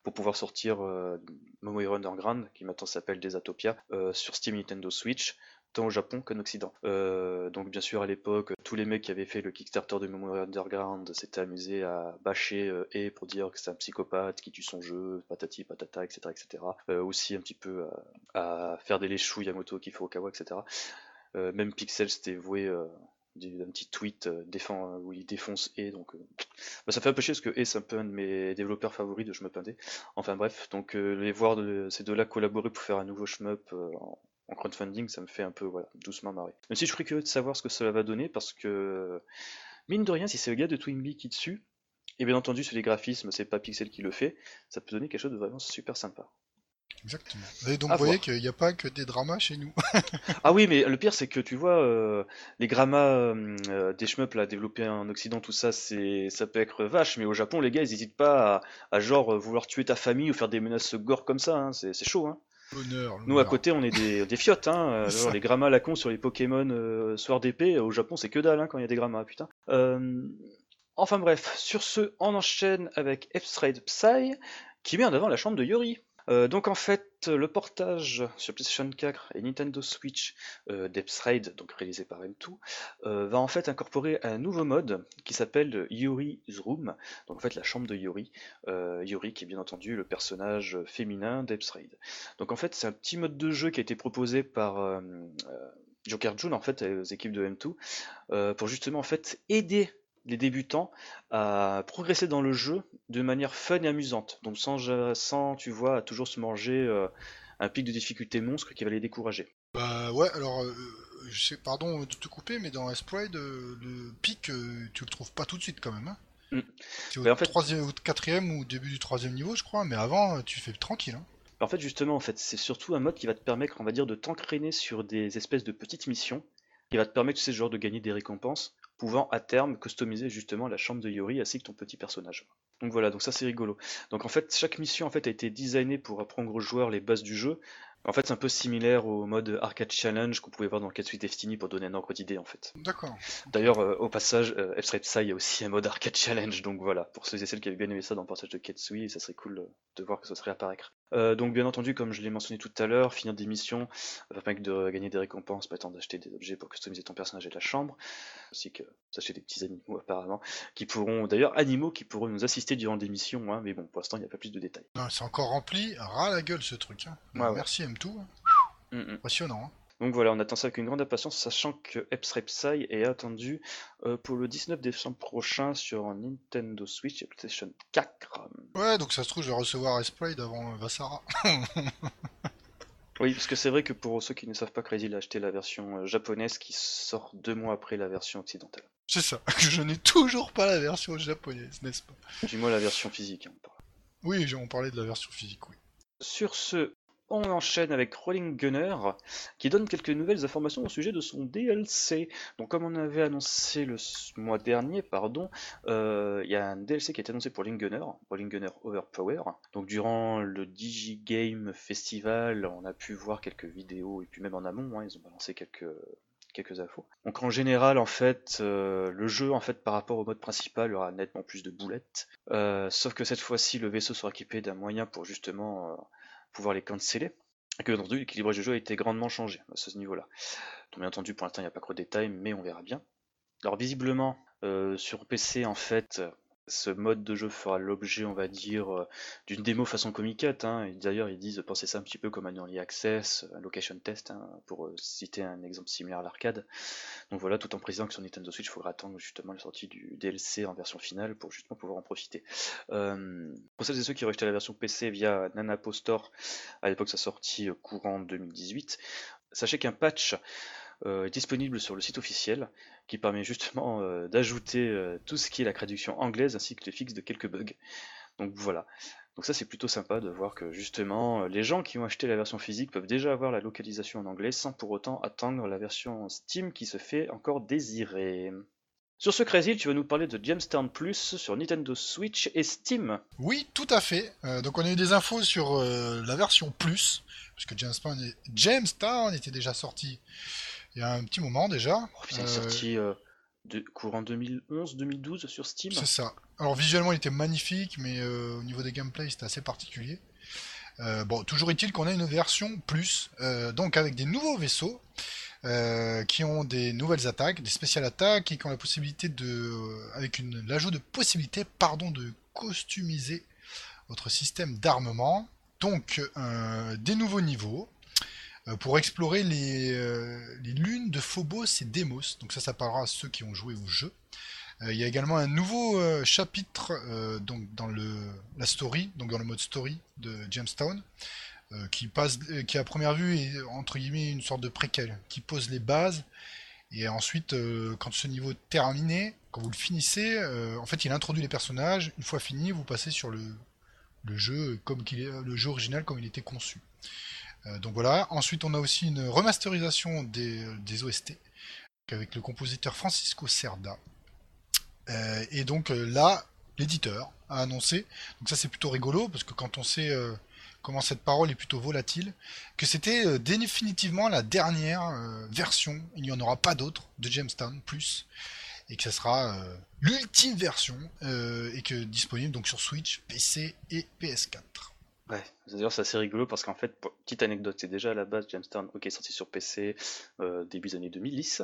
A: pour pouvoir sortir euh, Momo Underground, qui maintenant s'appelle Desatopia, euh, sur Steam Nintendo Switch, tant au Japon qu'en Occident. Euh, donc bien sûr à l'époque, tous les mecs qui avaient fait le Kickstarter de Momo Underground s'étaient amusés à bâcher et pour dire que c'est un psychopathe qui tue son jeu, patati patata, etc. etc. aussi un petit peu à, faire des léchous Yamoto Kifurukawa, etc. même Pixel s'était voué d'un petit tweet euh, défend, où il défonce et donc euh, bah, ça fait un peu chier parce que et c'est un peu un de mes développeurs favoris de shmup indé. Enfin bref donc euh, les voir de, ces deux-là collaborer pour faire un nouveau shmup en, crowdfunding ça me fait un peu voilà doucement marrer. Même si je suis curieux de savoir ce que cela va donner parce que mine de rien si c'est le gars de Twinbee qui dessus et bien entendu sur les graphismes c'est pas Pixel qui le fait ça peut donner quelque chose de vraiment super sympa
B: Exactement. Et donc, vous voyez qu'il n'y a pas que des dramas chez nous. <laughs>
A: ah oui, mais le pire, c'est que tu vois, euh, les dramas euh, euh, des shmups là, développés en Occident, tout ça, c'est, ça peut être vache, mais au Japon, les gars, ils n'hésitent pas à, genre vouloir tuer ta famille ou faire des menaces gore comme ça, hein. c'est, chaud. Hein. Nous, à côté, on est des, des fiottes, hein. <laughs> les grammas à la con sur les Pokémon soir d'épée, au Japon, c'est que dalle hein, quand il y a des grammas, putain. Enfin bref, sur ce, on enchaîne avec F-Stride Psy, qui met en avant la chambre de Yori. Euh, donc en fait, le portage sur PlayStation 4 et Nintendo Switch euh, donc réalisé par M2, euh, va en fait incorporer un nouveau mode qui s'appelle Yuri's Room, donc en fait la chambre de Yuri, euh, Yuri qui est bien entendu le personnage féminin Depths Raid. Donc en fait c'est un petit mode de jeu qui a été proposé par Joker June en fait aux équipes de M2 euh, pour justement en fait aider les débutants à progresser dans le jeu de manière fun et amusante. Donc sans, sans tu vois, à toujours se manger euh, un pic de difficulté monstre qui va les décourager.
B: Bah ouais, alors, euh, je sais, pardon de te couper, mais dans Sprite, euh, le pic, euh, tu le trouves pas tout de suite quand même. Hein
A: Mm.
B: C'est au
A: Mais en fait-
B: troisième ou quatrième ou début du troisième niveau, je crois, mais avant, tu fais tranquille. Hein.
A: En fait, justement, en fait, c'est surtout un mode qui va te permettre, on va dire, de t'entraîner sur des espèces de petites missions, qui va te permettre, tu sais, genre de gagner des récompenses, pouvant à terme customiser justement la chambre de Yori ainsi que ton petit personnage. Donc voilà, donc ça c'est rigolo. Donc en fait, chaque mission en fait a été designée pour apprendre aux joueurs les bases du jeu. En fait, c'est un peu similaire au mode arcade challenge qu'on pouvait voir dans Catsuit Destiny pour donner un ordre d'idée en fait.
B: D'accord.
A: D'ailleurs, euh, au passage, euh, Psy, il y a aussi un mode arcade challenge, donc voilà, pour ceux et celles qui avaient bien aimé ça dans le portage de Ketsui, ça serait cool euh, de voir que ça se réapparaître. Euh, donc bien entendu, comme je l'ai mentionné tout à l'heure, finir des missions va permettre de gagner des récompenses, permettant d'acheter des objets pour customiser ton personnage et la chambre, ainsi que d'acheter des petits animaux apparemment, qui pourront, d'ailleurs animaux qui pourront nous assister durant des missions, hein, mais bon, pour l'instant il n'y a pas plus de détails.
B: Non, C'est encore rempli, ras la gueule ce truc. Hein.
A: Ouais, ouais.
B: Merci M2, hein.
A: Mm, mm.
B: impressionnant. Hein.
A: Donc voilà, on attend ça avec une grande impatience, sachant que Epsrepsai est attendu euh, pour le 19 décembre prochain sur Nintendo Switch et PlayStation 4.
B: Ouais, donc ça se trouve, je vais recevoir Sprite avant Vassara.
A: Oui, parce que c'est vrai que pour ceux qui ne savent pas, Crazy il a acheté la version euh, japonaise qui sort deux mois après la version occidentale.
B: C'est ça, <laughs> je n'ai toujours pas la version japonaise, n'est-ce pas?
A: Du moins la version physique. hein, on parle.
B: Oui, on parlait de la version physique, oui.
A: Sur ce, on enchaîne avec Rolling Gunner, qui donne quelques nouvelles informations au sujet de son DLC. Donc comme on avait annoncé le mois dernier, pardon, euh, il y a un DLC qui a été annoncé pour Rolling Gunner, Rolling Gunner Overpower. Donc durant le DigiGame Festival, on a pu voir quelques vidéos, et puis même en amont, hein, ils ont balancé quelques quelques infos. Donc en général, en fait, euh, le jeu, en fait, par rapport au mode principal, aura nettement plus de boulettes. Euh, sauf que cette fois-ci, le vaisseau sera équipé d'un moyen pour justement pouvoir les canceller. Et que, bien entendu, l'équilibrage du jeu a été grandement changé à ce niveau-là. Donc, bien entendu, pour l'instant, il n'y a pas trop de détails, mais on verra bien. Alors, visiblement, euh, sur PC, en fait, ce mode de jeu fera l'objet, on va dire, euh, d'une démo façon comiquette. Hein. Et D'ailleurs, ils disent penser ça un petit peu comme un early access, un location test, hein, pour euh, citer un exemple similaire à l'arcade. Donc voilà, tout en précisant que sur Nintendo Switch, il faudra attendre justement la sortie du DLC en version finale pour justement pouvoir en profiter. Euh, pour celles et ceux qui acheté la version PC via Nanapo Store à l'époque sa sortie euh, courant 2018, sachez qu'un patch euh, est disponible sur le site officiel qui permet justement euh, d'ajouter euh, tout ce qui est la traduction anglaise ainsi que les fixes de quelques bugs. Donc voilà. Donc ça c'est plutôt sympa de voir que justement euh, les gens qui ont acheté la version physique peuvent déjà avoir la localisation en anglais sans pour autant attendre la version Steam qui se fait encore désirer. Sur ce Crazy, tu vas nous parler de Jamestown Plus sur Nintendo Switch et Steam.
B: Oui, tout à fait. Euh, donc on a eu des infos sur euh, la version plus, puisque Jamestown, est... Jamestown était déjà sorti il y a un petit moment déjà.
A: Oh, putain, il est
B: Euh,
A: sorti euh, de, courant 2011-2012 sur Steam.
B: C'est ça. Alors visuellement il était magnifique, mais euh, au niveau des gameplays c'était assez particulier. Euh, bon, toujours est-il qu'on a une version plus, euh, donc avec des nouveaux vaisseaux euh, qui ont des nouvelles attaques, des spéciales attaques et qui ont la possibilité de, euh, avec une l'ajout de possibilité, pardon, de customiser votre système d'armement. Donc euh, des nouveaux niveaux euh, pour explorer les, euh, les lunes de Phobos et Deimos. Donc ça, ça parlera à ceux qui ont joué au jeu. Euh, il y a également un nouveau euh, chapitre euh, donc dans le la story, donc dans le mode story de Jamestown, euh, qui passe, euh, qui à première vue est entre guillemets une sorte de préquel, qui pose les bases. Et ensuite, euh, quand ce niveau est terminé, quand vous le finissez, euh, en fait, il introduit les personnages. Une fois fini, vous passez sur le, le jeu comme le jeu original comme il était conçu. Euh, donc voilà. Ensuite, on a aussi une remasterisation des, OST avec le compositeur Francisco Cerda. Euh, et donc euh, là, l'éditeur a annoncé, donc ça c'est plutôt rigolo parce que quand on sait comment cette parole est plutôt volatile, que c'était définitivement la dernière version, il n'y en aura pas d'autre de Jamestown plus, et que ça sera l'ultime version et que disponible donc sur Switch, PC et PS4.
A: Ouais, d'ailleurs c'est assez rigolo parce qu'en fait, petite anecdote, c'est déjà à la base Gemstone, ok, sorti sur PC euh, début des années 2010.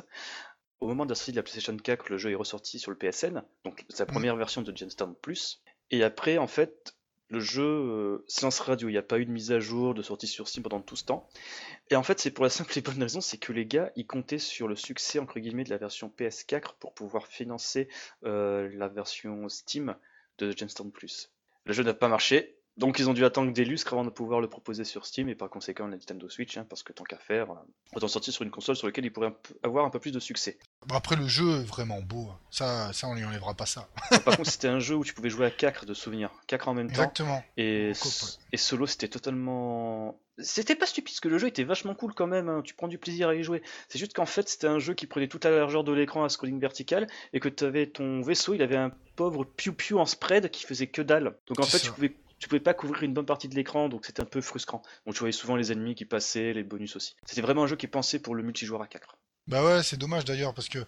A: Au moment de la sortie de la PlayStation 4, le jeu est ressorti sur le PSN, donc sa mm. première version de Gemstone Plus. Et après, en fait, le jeu euh, silence radio, il n'y a pas eu de mise à jour, de sortie sur Steam pendant tout ce temps. Et en fait, c'est pour la simple et bonne raison, c'est que les gars, ils comptaient sur le succès entre guillemets de la version PS4 pour pouvoir financer euh, la version Steam de Gemstone Plus. Le jeu n'a pas marché, donc ils ont dû attendre des lustres avant de pouvoir le proposer sur Steam et par conséquent la Nintendo Switch, hein, parce que tant qu'à faire, euh, autant sortir sur une console sur laquelle ils pourraient avoir un peu plus de succès.
B: après le jeu est vraiment beau, hein. ça, ça on lui enlèvera pas ça.
A: par contre <laughs> c'était un jeu où tu pouvais jouer à 4 de souvenirs, 4 en même
B: temps. Exactement.
A: Et, et solo c'était totalement... C'était pas stupide, parce que le jeu était vachement cool quand même, hein. tu prends du plaisir à y jouer. C'est juste qu'en fait c'était un jeu qui prenait toute la largeur de l'écran à scrolling vertical, et que tu avais ton vaisseau, il avait un pauvre piou-piou en spread qui faisait que dalle. Donc en fait tu pouvais tu pouvais pas couvrir une bonne partie de l'écran, donc c'était un peu frustrant. Donc tu voyais souvent les ennemis qui passaient, les bonus aussi. C'était vraiment un jeu qui est pensé pour le multijoueur à 4.
B: Bah ouais, c'est dommage d'ailleurs, parce que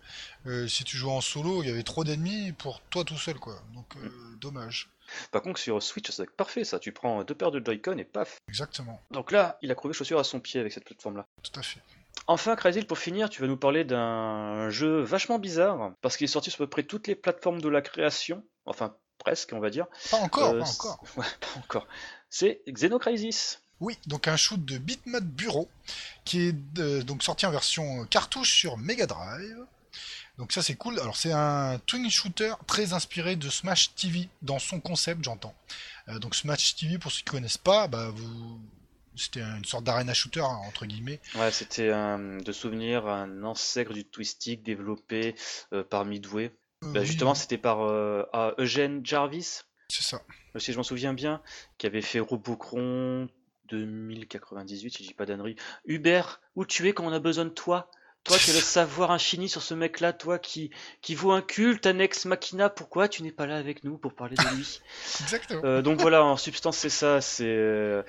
B: euh, si tu jouais en solo, il y avait trop d'ennemis pour toi tout seul, quoi. Donc euh, mm. dommage.
A: Par contre, sur Switch, c'est parfait ça. Tu prends deux paires de Joy-Con et paf.
B: Exactement.
A: Donc là, il a crevé chaussure à son pied avec cette plateforme-là.
B: Tout à fait.
A: Enfin, Crazy, pour finir, tu vas nous parler d'un jeu vachement bizarre, parce qu'il est sorti sur à peu près toutes les plateformes de la création, enfin presque, on va dire.
B: Pas encore, euh, pas encore. <laughs>
A: Ouais, pas encore. C'est Xenocrisis.
B: Oui, donc un shoot de Bitmap Bureau qui est euh, donc sorti en version cartouche sur Mega Drive. Donc ça c'est cool. Alors c'est un twin shooter très inspiré de Smash TV dans son concept, j'entends. Euh, donc Smash TV, pour ceux qui connaissent pas, bah vous c'était une sorte d'arena shooter entre guillemets.
A: Ouais, c'était de souvenir un ancêtre du twistic développé par Midway. Bah, justement, c'était par euh, Eugène Jarvis.
B: C'est ça.
A: Si je m'en souviens bien, qui avait fait Robocron 2098, si je dis pas d'annerie. Hubert, où tu es quand on a besoin de toi? Toi qui as le <laughs> savoir infini sur ce mec-là, toi qui, qui vaut un culte, un ex machina, pourquoi tu n'es pas là avec nous pour parler de lui? <laughs>
B: Exactement.
A: Euh, donc voilà, en substance, c'est ça. C'est. Euh,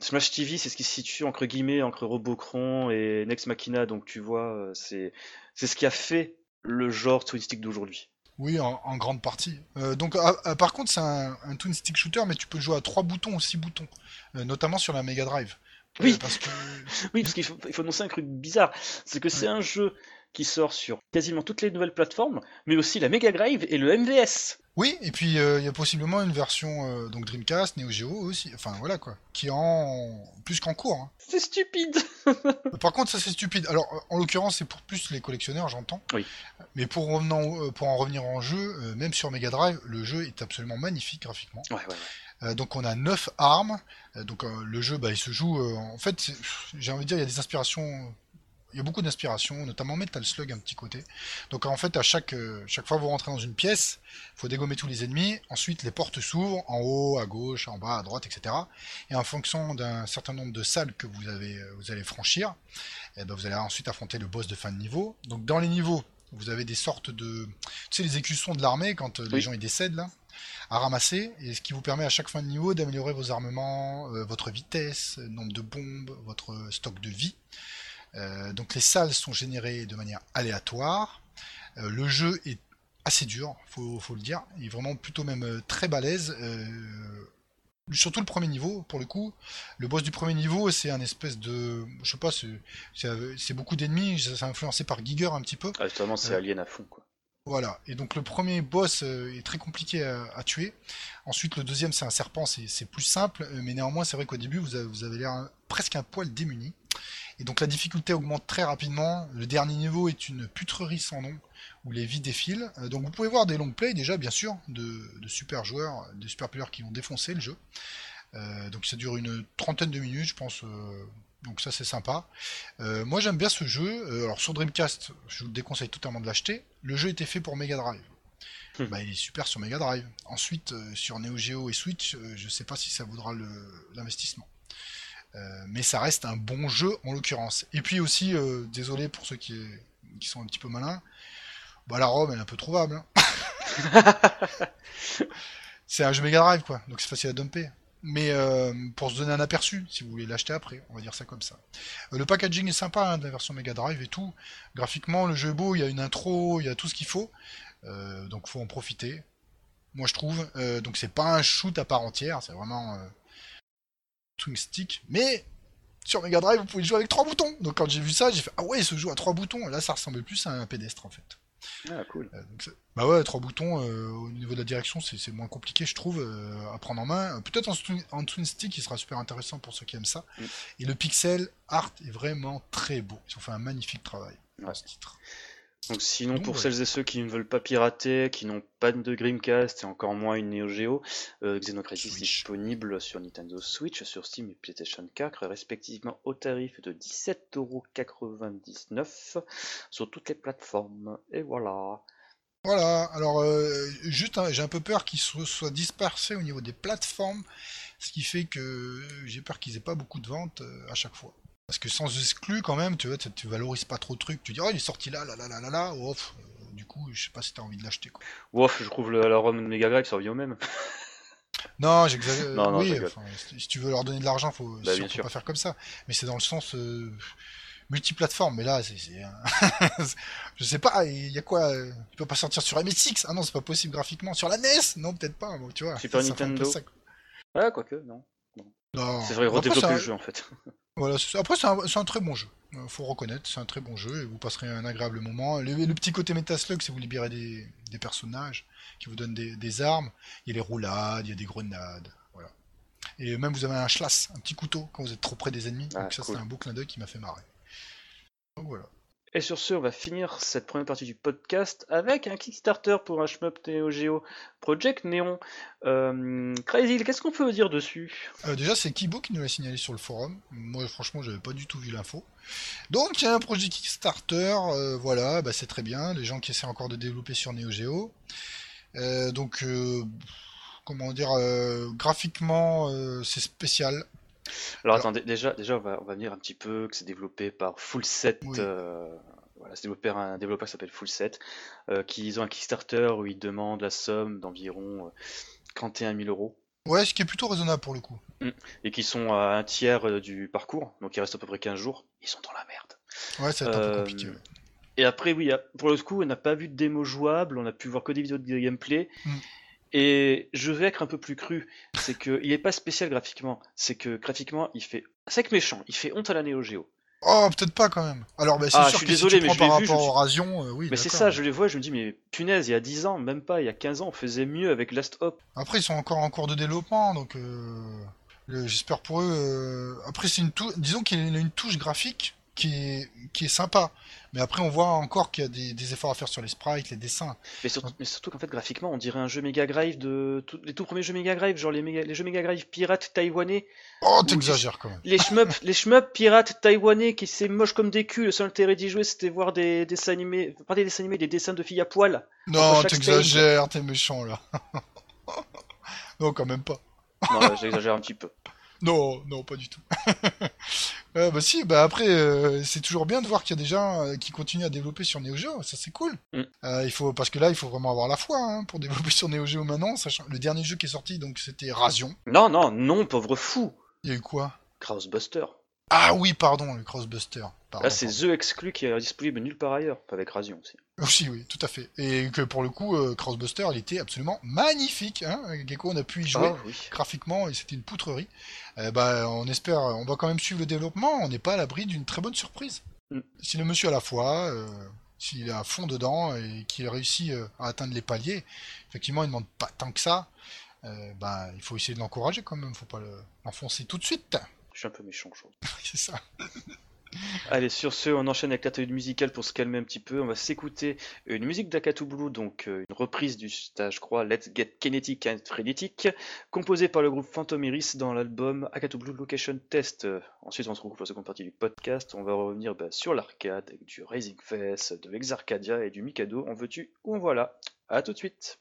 A: Smash TV, c'est ce qui se situe entre guillemets entre Robocron et Nex Machina, donc tu vois, c'est c'est ce qui a fait le genre twin stick d'aujourd'hui.
B: Oui, en, grande partie. Euh, donc, ah, ah, par contre, c'est un, twin stick shooter, mais tu peux jouer à 3 boutons ou 6 boutons, euh, notamment sur la Mega Drive.
A: Oui, parce que... <laughs> oui, parce qu'il faut, il faut annoncer un truc bizarre. C'est que c'est un jeu qui sort sur quasiment toutes les nouvelles plateformes, mais aussi la Mega Drive et le MVS.
B: Oui, et puis euh, il y a possiblement une version euh, donc Dreamcast, Neo Geo aussi, enfin voilà quoi, qui est en plus qu'en cours. Hein.
A: C'est stupide.
B: Par contre, ça c'est stupide. Alors en l'occurrence, c'est pour plus les collectionneurs, j'entends.
A: Oui.
B: Mais pour, revenant, euh, pour en revenir en jeu, même sur Mega Drive, le jeu est absolument magnifique graphiquement.
A: Ouais, ouais,
B: donc on a 9 armes. donc le jeu, bah, il se joue. en fait, j'ai envie de dire, il y a des inspirations il y a beaucoup d'inspiration, notamment Metal Slug un petit côté. Donc en fait, à chaque, euh, chaque fois que vous rentrez dans une pièce, il faut dégommer tous les ennemis. Ensuite, les portes s'ouvrent en haut, à gauche, en bas, à droite, etc. Et en fonction d'un certain nombre de salles que vous, avez, euh, vous allez franchir, et eh ben vous allez ensuite affronter le boss de fin de niveau. Donc dans les niveaux, vous avez des sortes de... Tu sais, les écussons de l'armée, quand euh, les gens ils décèdent là à ramasser, et ce qui vous permet à chaque fin de niveau d'améliorer vos armements, votre vitesse, nombre de bombes, votre stock de vie. Euh, donc les salles sont générées de manière aléatoire. Euh, le jeu est assez dur, faut, faut le dire. Il est vraiment plutôt même euh, très balèze. surtout le premier niveau, pour le coup. Le boss du premier niveau, c'est un espèce de. Je sais pas, c'est beaucoup d'ennemis. C'est influencé par Giger un petit peu.
A: Ah, justement, c'est Alien à fond, quoi.
B: Voilà, et donc le premier boss est très compliqué à, tuer. Ensuite, le deuxième, c'est un serpent, c'est plus simple, mais néanmoins, c'est vrai qu'au début, vous avez, l'air presque un poil démuni. Et donc la difficulté augmente très rapidement. Le dernier niveau est une putrerie sans nom, où les vies défilent. Euh, donc vous pouvez voir des long plays déjà, bien sûr, de, super joueurs, des super players qui ont défoncé le jeu. Euh, donc ça dure une trentaine de minutes, je pense. Euh, donc ça c'est sympa. moi j'aime bien ce jeu. alors sur Dreamcast, je vous déconseille totalement de l'acheter. Le jeu était fait pour Mega Drive. Hmm. Bah, il est super sur Mega Drive. Ensuite, sur Neo Geo et Switch, je sais pas si ça vaudra l'investissement. Euh, mais ça reste un bon jeu en l'occurrence. Et puis aussi, euh, désolé pour ceux qui, qui, sont un petit peu malins, bah, la ROM elle est un peu trouvable. Hein. <laughs> c'est un jeu Mega Drive quoi, donc c'est facile à dumper. Mais euh, pour se donner un aperçu, si vous voulez l'acheter après, on va dire ça comme ça. le packaging est sympa hein, de la version Mega Drive et tout. Graphiquement, le jeu est beau, il y a une intro, il y a tout ce qu'il faut. donc faut en profiter. Moi je trouve. donc c'est pas un shoot à part entière, c'est vraiment twin stick, mais sur Mega Drive, vous pouvez jouer avec trois boutons. Donc quand j'ai vu ça, j'ai fait ah ouais, il se joue à trois boutons. Là, ça ressemble plus à un pédestre en fait.
A: Ah, cool.
B: Euh, donc, bah ouais, trois boutons euh, au niveau de la direction, c'est moins compliqué, je trouve, euh, à prendre en main. Peut-être en, twin- en twin stick, il sera super intéressant pour ceux qui aiment ça.
A: Mm.
B: Et le pixel art est vraiment très beau. Ils ont fait un magnifique travail dans
A: Ouais.
B: ce titre.
A: Donc sinon, pour
B: ouais.
A: celles et ceux qui ne veulent pas pirater, qui n'ont pas de Dreamcast et encore moins une Neo Geo, euh, Xenocrisis est disponible sur Nintendo Switch, sur Steam et PlayStation 4, respectivement au tarif de 17,99€ sur toutes les plateformes. Et voilà.
B: Voilà, alors euh, juste, hein, j'ai un peu peur qu'ils so- soient dispersés au niveau des plateformes, ce qui fait que j'ai peur qu'ils aient pas beaucoup de ventes euh, à chaque fois. Parce que sans exclu, quand même, tu vois, tu tu valorises pas trop le truc. Tu dis, oh, il est sorti là, là, là, là, là, là, oh, euh, du coup, je sais pas si t'as envie de l'acheter, quoi.
A: Wouf, je trouve le, la ROM de Mega Drive, ça revient au même. <laughs>
B: Non, j'exagère.
A: Non, non,
B: oui, enfin, si tu veux leur donner de l'argent, faut,
A: Bah,
B: sûr, faut pas faire comme ça. Mais c'est dans le sens euh, multiplateforme. Mais là, c'est, un- <laughs> je sais pas. Il y a quoi euh, Il peut pas sortir sur MSX Ah non, c'est pas possible graphiquement. Sur la NES Non, peut-être pas. Bon, tu vois.
A: Super
B: ça
A: Nintendo.
B: ça, quoi.
A: Ah, quoique, non.
B: Non.
A: C'est vrai, redévelopper le jeu en fait.
B: Voilà, après c'est un, c'est un très bon jeu. Euh, faut reconnaître, c'est un très bon jeu et vous passerez un agréable moment. Le, le petit côté Metaslug, c'est vous libérez des, des personnages qui vous donnent des, des armes. Il y a les roulades, il y a des grenades, voilà. Et même vous avez un schlass, un petit couteau quand vous êtes trop près des ennemis.
A: Ah,
B: Donc ça
A: cool.
B: c'est un beau clin d'œil qui m'a fait marrer. Donc voilà.
A: Et sur ce, on va finir cette première partie du podcast avec un Kickstarter pour un shmup Neo Geo Project Neon. Euh, Crazy, qu'est-ce qu'on peut dire dessus?
B: Euh, déjà, c'est Kibo qui nous l'a signalé sur le forum. Moi, franchement, j'avais pas du tout vu l'info. Donc, il y a un projet Kickstarter. euh, voilà, bah, c'est très bien. Les gens qui essaient encore de développer sur Neo Geo. Donc, comment dire, graphiquement, c'est spécial.
A: Alors,
B: Alors-
A: attendez, déjà, déjà on, va, on va venir un petit peu que c'est développé par Full Set.
B: Oui.
A: euh, voilà, c'est développé par un développeur qui s'appelle Full Set. Euh, qui ils ont un Kickstarter où ils demandent la somme d'environ euh, 31 000 euros.
B: Ouais, ce qui est plutôt raisonnable pour le coup.
A: Et qui sont à un tiers euh, du parcours, donc il reste à peu près 15 jours. Ils sont dans la merde.
B: Ouais, ça va être un peu
A: Euh,
B: compliqué. ouais.
A: Et après, oui, pour le coup, on n'a pas vu de démo jouable, on a pu voir que des vidéos de gameplay.
B: Mm.
A: Et je vais être un peu plus cru. C'est qu'il n'est pas spécial graphiquement. C'est que graphiquement, il fait. C'est que méchant, il fait honte à la Neo Geo.
B: Oh, peut-être pas quand même. Alors, bah, c'est
A: Ah, je
B: sûr
A: suis
B: que
A: désolé,
B: si tu
A: mais
B: prends
A: je
B: par
A: vu,
B: rapport
A: je
B: Rasion, euh, oui.
A: mais c'est ça, je les vois, je me dis, mais punaise, il y a 10 ans, même pas, il y a 15 ans, on faisait mieux avec Last Hop.
B: Après, ils sont encore en cours de développement, donc euh, j'espère pour eux. euh, Après, c'est une tou- disons qu'il a une touche graphique qui est, qui est sympa. Mais après, on voit encore qu'il y a des, des efforts à faire sur les sprites, les dessins.
A: Mais, sur- mais surtout qu'en fait, graphiquement, on dirait un jeu Mega Drive de. tout- les tout premiers jeux Mega Drive, genre les, méga- les jeux Mega Drive pirates taïwanais.
B: Oh, t'exagères quand même.
A: Les shmups, les shmups pirates taïwanais qui c'est moche comme des culs. Le seul intérêt d'y jouer, c'était voir des dessins animés, pas des dessins animés, des dessins de filles à poil.
B: Non, t'exagères, t'es méchant là. <laughs> non, quand même pas.
A: Non, j'exagère un petit peu.
B: Non, non, pas du tout. <laughs> Euh, bah si, bah après, euh, c'est toujours bien de voir qu'il y a des gens euh, qui continuent à développer sur Neo Geo, ça c'est cool.
A: Mm.
B: Il faut, parce que là, il faut vraiment avoir la foi hein, pour développer <laughs> sur Neo Geo maintenant, sachant le dernier jeu qui est sorti, donc c'était Rasion.
A: Non, non, non, pauvre fou.
B: Il y a eu quoi?
A: Crossbuster.
B: Ah oui, pardon, le Crossbuster. Pardon,
A: Là, c'est The Exclu qui est disponible nulle part ailleurs. Avec Rasion aussi.
B: Aussi, oui, tout à fait. Et que pour le coup, euh, Crossbuster, il était absolument magnifique. Hein Gecko, on a pu y jouer.
A: Ah oui.
B: graphiquement et c'était une poutrerie. Euh, bah, on espère, on va quand même suivre le développement. On n'est pas à l'abri d'une très bonne surprise.
A: Mm.
B: Si le monsieur a la foi, euh, s'il est à fond dedans et qu'il réussit euh, à atteindre les paliers, effectivement, il ne demande pas tant que ça. Bah, il faut essayer de l'encourager quand même. Faut pas le- l'enfoncer tout de suite.
A: Je suis un peu méchant, je. <laughs>
B: C'est ça. <laughs>
A: Allez, sur ce, on enchaîne avec l'atelier musical pour se calmer un petit peu. On va s'écouter une musique d'Akatu Blue, donc euh, une reprise du stage, je crois, Let's Get Kinetic and Frenetic, composée par le groupe Phantom Iris dans l'album Akatu Blue Location Test. Euh, Ensuite, on se retrouve pour la seconde partie du podcast. On va revenir bah, sur l'arcade avec du Raising Fest, de Exarcadia et du Mikado. En veux-tu ou en voilà? À tout de suite.「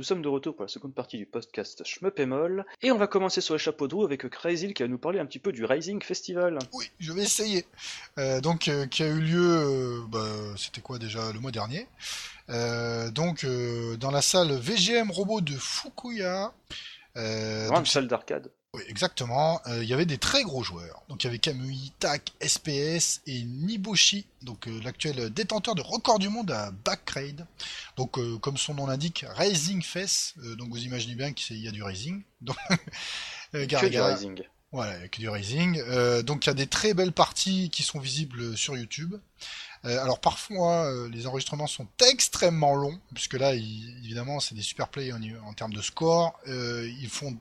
A: Nous sommes de retour pour la seconde partie du podcast Shmup et Moll, et on va commencer sur les chapeaux de roue avec Crazy qui va nous parler un petit peu du Rising Festival.
B: Oui, je vais essayer. Euh, donc, euh, qui a eu lieu, euh, bah, c'était quoi déjà, le mois dernier. Donc, dans la salle VGM Robot de Fukuya.
A: Vraiment
B: donc,
A: une salle d'arcade.
B: Oui, exactement. Euh, Il y avait des très gros joueurs. Donc il y avait Kamui, Tak, SPS et Niboshi, donc euh, l'actuel détenteur de record du monde à Backrade. Donc euh, comme son nom l'indique, Rising Fest. Donc vous imaginez bien qu'il y a du Rising. <laughs> Donc,
A: Que du
B: Gara.
A: Rising.
B: Voilà, avec du Rising. Euh, donc il y a des très belles parties qui sont visibles sur YouTube. Alors parfois les enregistrements sont extrêmement longs, puisque là il- évidemment c'est des super plays en, en termes de score. Ils font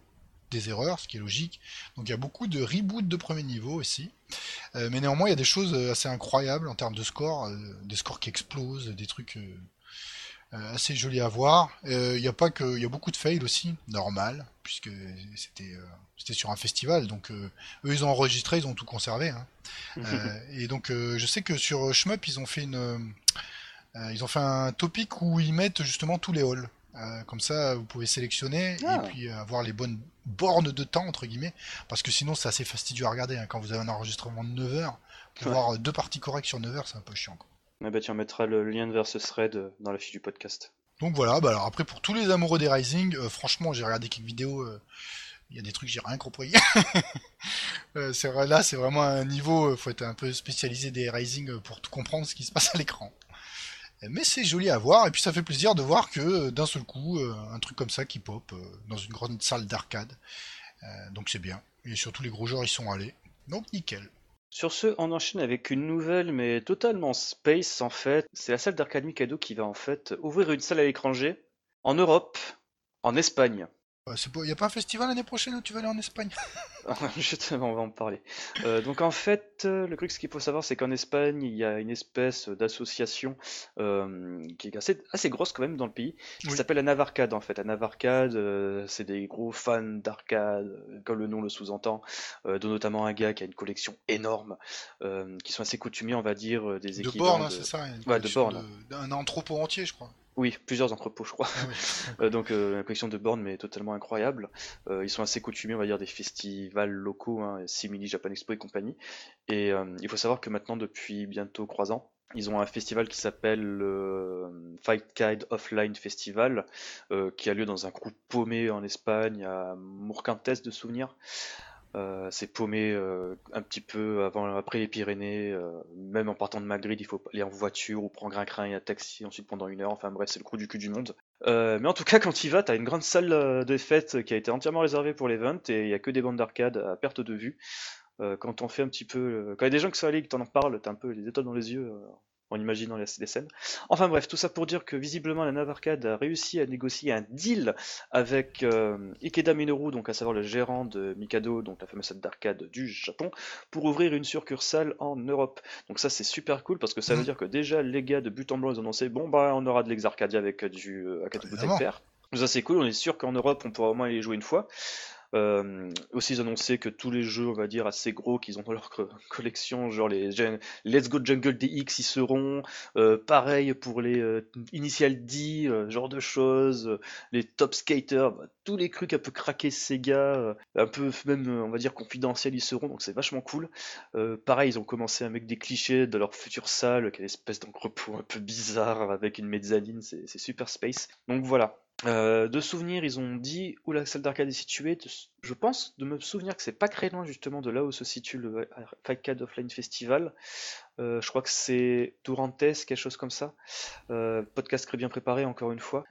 B: des erreurs, ce qui est logique. Donc il y a beaucoup de reboots de premier niveau aussi. Euh, mais néanmoins il y a des choses euh, assez incroyables en termes de score, euh, des scores qui explosent, des trucs euh, assez jolis à voir. Il y a pas que, il y a beaucoup de fails aussi, normal, puisque c'était c'était sur un festival, donc eux ils ont enregistré, ils ont tout conservé. Hein. Euh, et donc je sais que sur Shmup ils ont fait une, ils ont fait un topic où ils mettent justement tous les halls. Euh, comme ça, vous pouvez sélectionner
A: Ah.
B: et puis euh, avoir les bonnes bornes de temps entre guillemets, parce que sinon c'est assez fastidieux à regarder. hein. Quand vous avez un enregistrement de 9 heures, pour
A: Ouais.
B: voir euh, deux parties correctes sur 9 heures, c'est un peu chiant. quoi.
A: Ah bah, tu remettras le lien vers ce thread dans la fiche du podcast.
B: Donc voilà, bah alors après pour tous les amoureux des Rising, euh, franchement j'ai regardé quelques vidéos, euh, il y a des trucs que j'ai rien compris. <laughs> Euh, là c'est vraiment un niveau, faut être un peu spécialisé des Rising pour tout comprendre ce qui se passe à l'écran. Mais c'est joli à voir et puis ça fait plaisir de voir que euh, d'un seul coup euh, un truc comme ça qui pop euh, dans une grande salle d'arcade. Donc c'est bien. Et surtout les gros joueurs y sont allés. Donc nickel.
A: Sur ce, on enchaîne avec une nouvelle, mais totalement space en fait. C'est la salle d'arcade Mikado qui va en fait ouvrir une salle à l'étranger en Europe, en Espagne.
B: Euh, c'est pas- y a pas un festival l'année prochaine où tu vas aller en Espagne? <laughs>
A: Justement, on va en parler. Euh, donc en fait, euh, le truc, ce qu'il faut savoir, c'est qu'en Espagne, il y a une espèce d'association euh, qui est assez, assez grosse quand même dans le pays, qui
B: Oui.
A: s'appelle la Navarcade en fait. La Navarcade, euh, c'est des gros fans d'arcade, comme le nom le sous-entend, dont notamment un gars qui a une collection énorme, qui sont assez coutumiers, on va dire, des
B: De
A: équivalents
B: bornes, hein,
A: de-
B: c'est ça il
A: Ouais, de bornes.
B: de- D'un entrepôt entier je crois.
A: Oui, plusieurs entrepôts, je crois.
B: Ah oui. <laughs>
A: Euh, donc euh, une collection de bornes mais totalement incroyable. Euh, ils sont assez coutumiers, on va dire, des festivals locaux, hein, Simili, Japan Expo et compagnie. Et euh, il faut savoir que maintenant, depuis bientôt trois ans, ils ont un festival qui s'appelle le Fight Guide Offline Festival, qui a lieu dans un groupe paumé en Espagne, à Mourcantes de souvenir. Euh, c'est paumé euh, un petit peu avant, après les Pyrénées, euh, même en partant de Madrid, il faut aller en voiture ou prendre un train et un taxi ensuite pendant une heure. Enfin bref, c'est le coup du cul du monde. Mais en tout cas, quand y vas, t'as une grande salle de fête qui a été entièrement réservée pour l'event et il y a que des bandes d'arcade à perte de vue. Quand on fait un petit peu, quand il y a des gens qui sont allés qui t'en parlent, t'as un peu les étoiles dans les yeux en imaginant les, les scènes. Enfin bref, tout ça pour dire que visiblement la Navarcade a réussi à négocier un deal avec euh, Ikeda Minoru, donc à savoir le gérant de Mikado, donc la fameuse salle d'arcade du Japon, pour ouvrir une succursale en Europe. Donc ça c'est super cool parce que ça veut
B: Mhm.
A: dire que déjà les gars de but en blanc ils ont annoncé bon bah on aura de l'exarcadia avec euh, du euh, Père. Ça c'est cool, on est sûr qu'en Europe on pourra au moins y jouer une fois. Euh, aussi ils annoncé que tous les jeux on va dire assez gros qu'ils ont dans leur co- <laughs> collection, genre les Let's Go Jungle DX y seront, euh, pareil pour les euh, Initial D, euh, genre de choses, les Top Skater, bah, tous les trucs un peu craqués Sega, un peu même on va dire confidentiels y seront, donc c'est vachement cool. Pareil, ils ont commencé avec des clichés de leur future salle, quelle espèce d'entrepôt un peu bizarre avec une mezzanine, c'est super space. Donc voilà. Euh, de souvenirs, ils ont dit où la salle d'arcade est située. Je pense de me souvenir que c'est pas très loin justement de là où se situe le Arcade Offline Festival. Euh, je crois que c'est Tourantes, quelque chose comme ça. Euh, podcast très bien préparé encore une fois.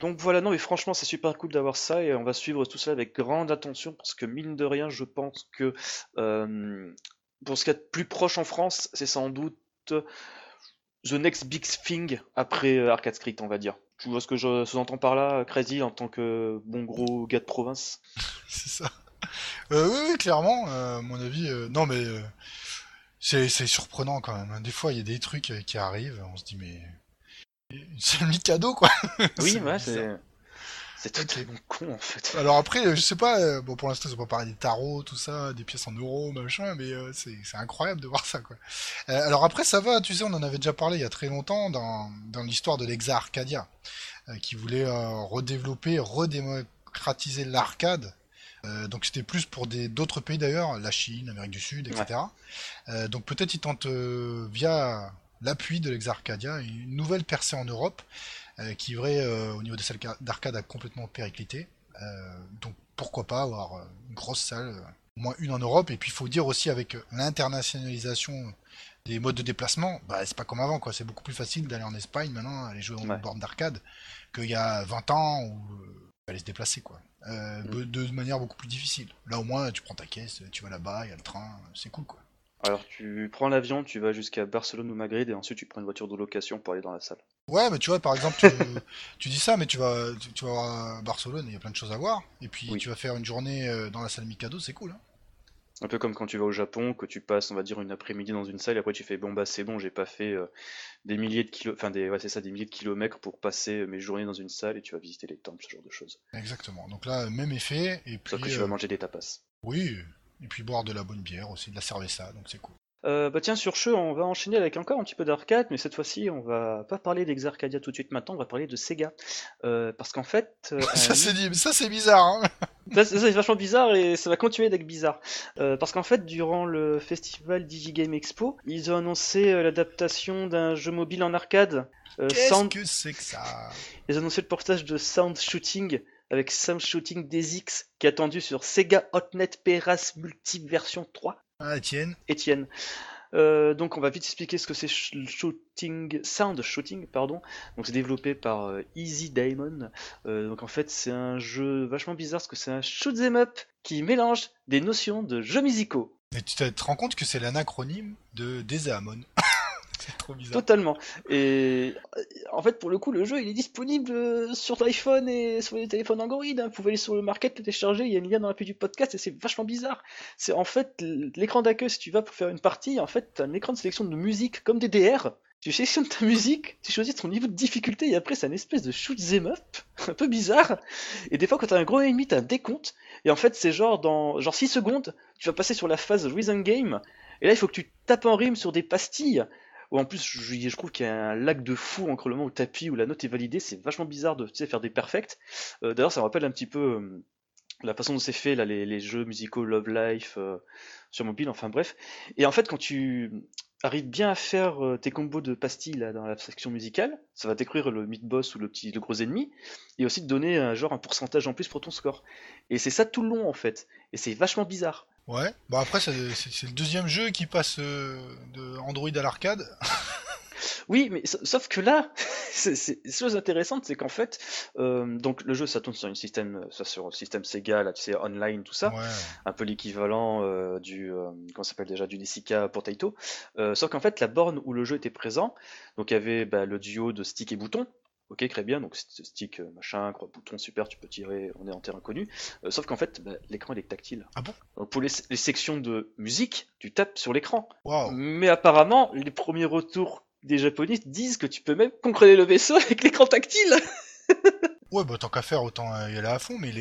A: Donc voilà, non mais franchement c'est super cool d'avoir ça et on va suivre tout ça avec grande attention parce que mine de rien je pense que pour ce qui est de plus proche en France c'est sans doute the next big thing après Arcade Street on va dire. Tu vois ce que je sous-entends par là, Crazy, en tant que bon gros gars de province <laughs>
B: c'est ça. Euh, oui, oui, clairement, euh, à mon avis. euh, non, mais c'est c'est surprenant quand même. hein. Des fois, il y a des trucs qui arrivent, on se dit, mais. <laughs> C'est le Mikado, quoi.
A: Oui, ouais, c'est. C'est totalement con en fait.
B: Alors après, euh, je sais pas, euh, bon, pour l'instant, ils ont pas parlé des tarots, tout ça, des pièces en euros, machin, mais euh, c'est c'est incroyable de voir ça, quoi. Euh, alors après, ça va, tu sais, on en avait déjà parlé il y a très longtemps dans, dans l'histoire de l'Exa Arcadia. qui voulait redévelopper, redémocratiser l'arcade. donc c'était plus pour d'autres pays d'ailleurs, la Chine, l'Amérique du Sud, etc. donc peut-être ils tentent via l'appui de l'Exarcadia une nouvelle percée en Europe qui vrai au niveau des salles d'arcade a complètement périclité. donc pourquoi pas avoir une grosse salle au moins une en Europe. Et puis il faut dire aussi avec l'internationalisation des modes de déplacement, bah, c'est pas comme avant, quoi. C'est beaucoup plus facile d'aller en Espagne maintenant, aller jouer dans une borne d'arcade, qu'il y a 20 ans où euh, aller se déplacer, quoi. Euh, mm. de, manière beaucoup plus difficile. Là au moins, tu prends ta caisse, tu vas là-bas, il y a le train, c'est cool, quoi.
A: Alors tu prends l'avion, tu vas jusqu'à Barcelone ou Madrid et ensuite tu prends une voiture de location pour aller dans la salle.
B: Ouais, mais tu vois, par exemple, tu, <laughs> dis ça, mais tu vas, tu, vas à Barcelone, il y a plein de choses à voir. Et puis tu vas faire une journée euh, dans la salle Mikado, c'est cool. Hein.
A: Un peu comme quand tu vas au Japon, que tu passes, on va dire, une après-midi dans une salle, et après tu fais bon bah c'est bon, j'ai pas fait euh, des milliers de kilo, enfin des, ouais, c'est ça, des milliers de kilomètres pour passer euh, mes journées dans une salle et tu vas visiter les temples, ce genre de choses.
B: Exactement. Donc là, même effet. Et puis,
A: Sauf que tu vas manger des tapas.
B: Oui, et puis boire de la bonne bière aussi, de la cerveza, donc c'est cool.
A: Euh, bah tiens, sur ce, on va enchaîner avec encore un petit peu d'arcade, mais cette fois-ci, on va pas parler d'Exarcadia tout de suite maintenant, on va parler de Sega. Euh, parce qu'en fait...
B: Euh, <laughs> ça, c'est, ça c'est bizarre, hein <laughs>
A: ça, c'est vachement bizarre et ça va continuer d'être bizarre. parce qu'en fait, durant le festival DigiGame Expo, ils ont annoncé l'adaptation d'un jeu mobile en arcade.
B: Qu'est-ce que c'est que ça?
A: Ils ont annoncé le portage de Sound Shooting avec Sound Shooting DX qui est attendu sur Sega Hotnet Peras Multi version 3.
B: Ah, Étienne.
A: Étienne. Euh, donc on va vite expliquer ce que c'est shooting, sound shooting, pardon. Donc c'est développé par euh, Easy Diamond. Euh, donc en fait c'est un jeu vachement bizarre parce que c'est un shoot 'em up qui mélange des notions de jeux musicaux.
B: Et tu te rends compte que c'est l'anacronyme de Desamon. <laughs> <laughs> Trop bizarre.
A: Totalement. Et en fait, pour le coup, le jeu il est disponible euh, sur l'iPhone et sur les téléphones Android. Hein. Vous pouvez aller sur le market, le télécharger. Il y a une lien dans la page du podcast et c'est vachement bizarre. C'est en fait l'écran d'accueil si tu vas pour faire une partie. En fait, tu as un écran de sélection de musique comme des DR. Tu sélectionnes ta musique, tu choisis ton niveau de difficulté et après c'est un espèce de shoot them up, <laughs> un peu bizarre. Et des fois quand t'as un gros ennemi, t'as un décompte. Et en fait c'est genre dans genre 6 secondes, tu vas passer sur la phase Reason Game. Et là il faut que tu tapes en rime sur des pastilles en plus, je, trouve qu'il y a un lac de fou entre le moment où tapis, où la note est validée, c'est vachement bizarre de faire des perfects. Euh, d'ailleurs, ça me rappelle un petit peu euh, la façon dont c'est fait là, les, jeux musicaux Love Life euh, sur mobile, enfin bref. Et en fait, quand tu arrives bien à faire tes combos de pastilles là, dans la section musicale, ça va décrire le mid-boss ou le petit le gros ennemi, et aussi te donner genre un pourcentage en plus pour ton score. Et c'est ça tout le long en fait. Et c'est vachement bizarre.
B: Ouais, bon après c'est le deuxième jeu qui passe euh, de Android à l'arcade.
A: oui, mais sauf que là, <laughs> c'est chose intéressante, c'est qu'en fait, euh, donc le jeu ça tourne sur un système, ça sur un système Sega, là tu sais online tout ça, un peu l'équivalent euh, du, comment s'appelle déjà du DCK Potato. sauf qu'en fait la borne où le jeu était présent, donc il y avait bah, le duo de stick et bouton, Ok, très bien, donc stick, euh, machin, croix bouton, super, tu peux tirer, on est en terrain connu. Euh, sauf qu'en fait, bah, l'écran il est tactile.
B: Ah bon?
A: Donc pour les, sections de musique, tu tapes sur l'écran. Mais apparemment, les premiers retours des japonais disent que tu peux même contrôler le vaisseau <laughs> avec l'écran tactile. <laughs>
B: ouais, bah tant qu'à faire, autant y aller à fond, mais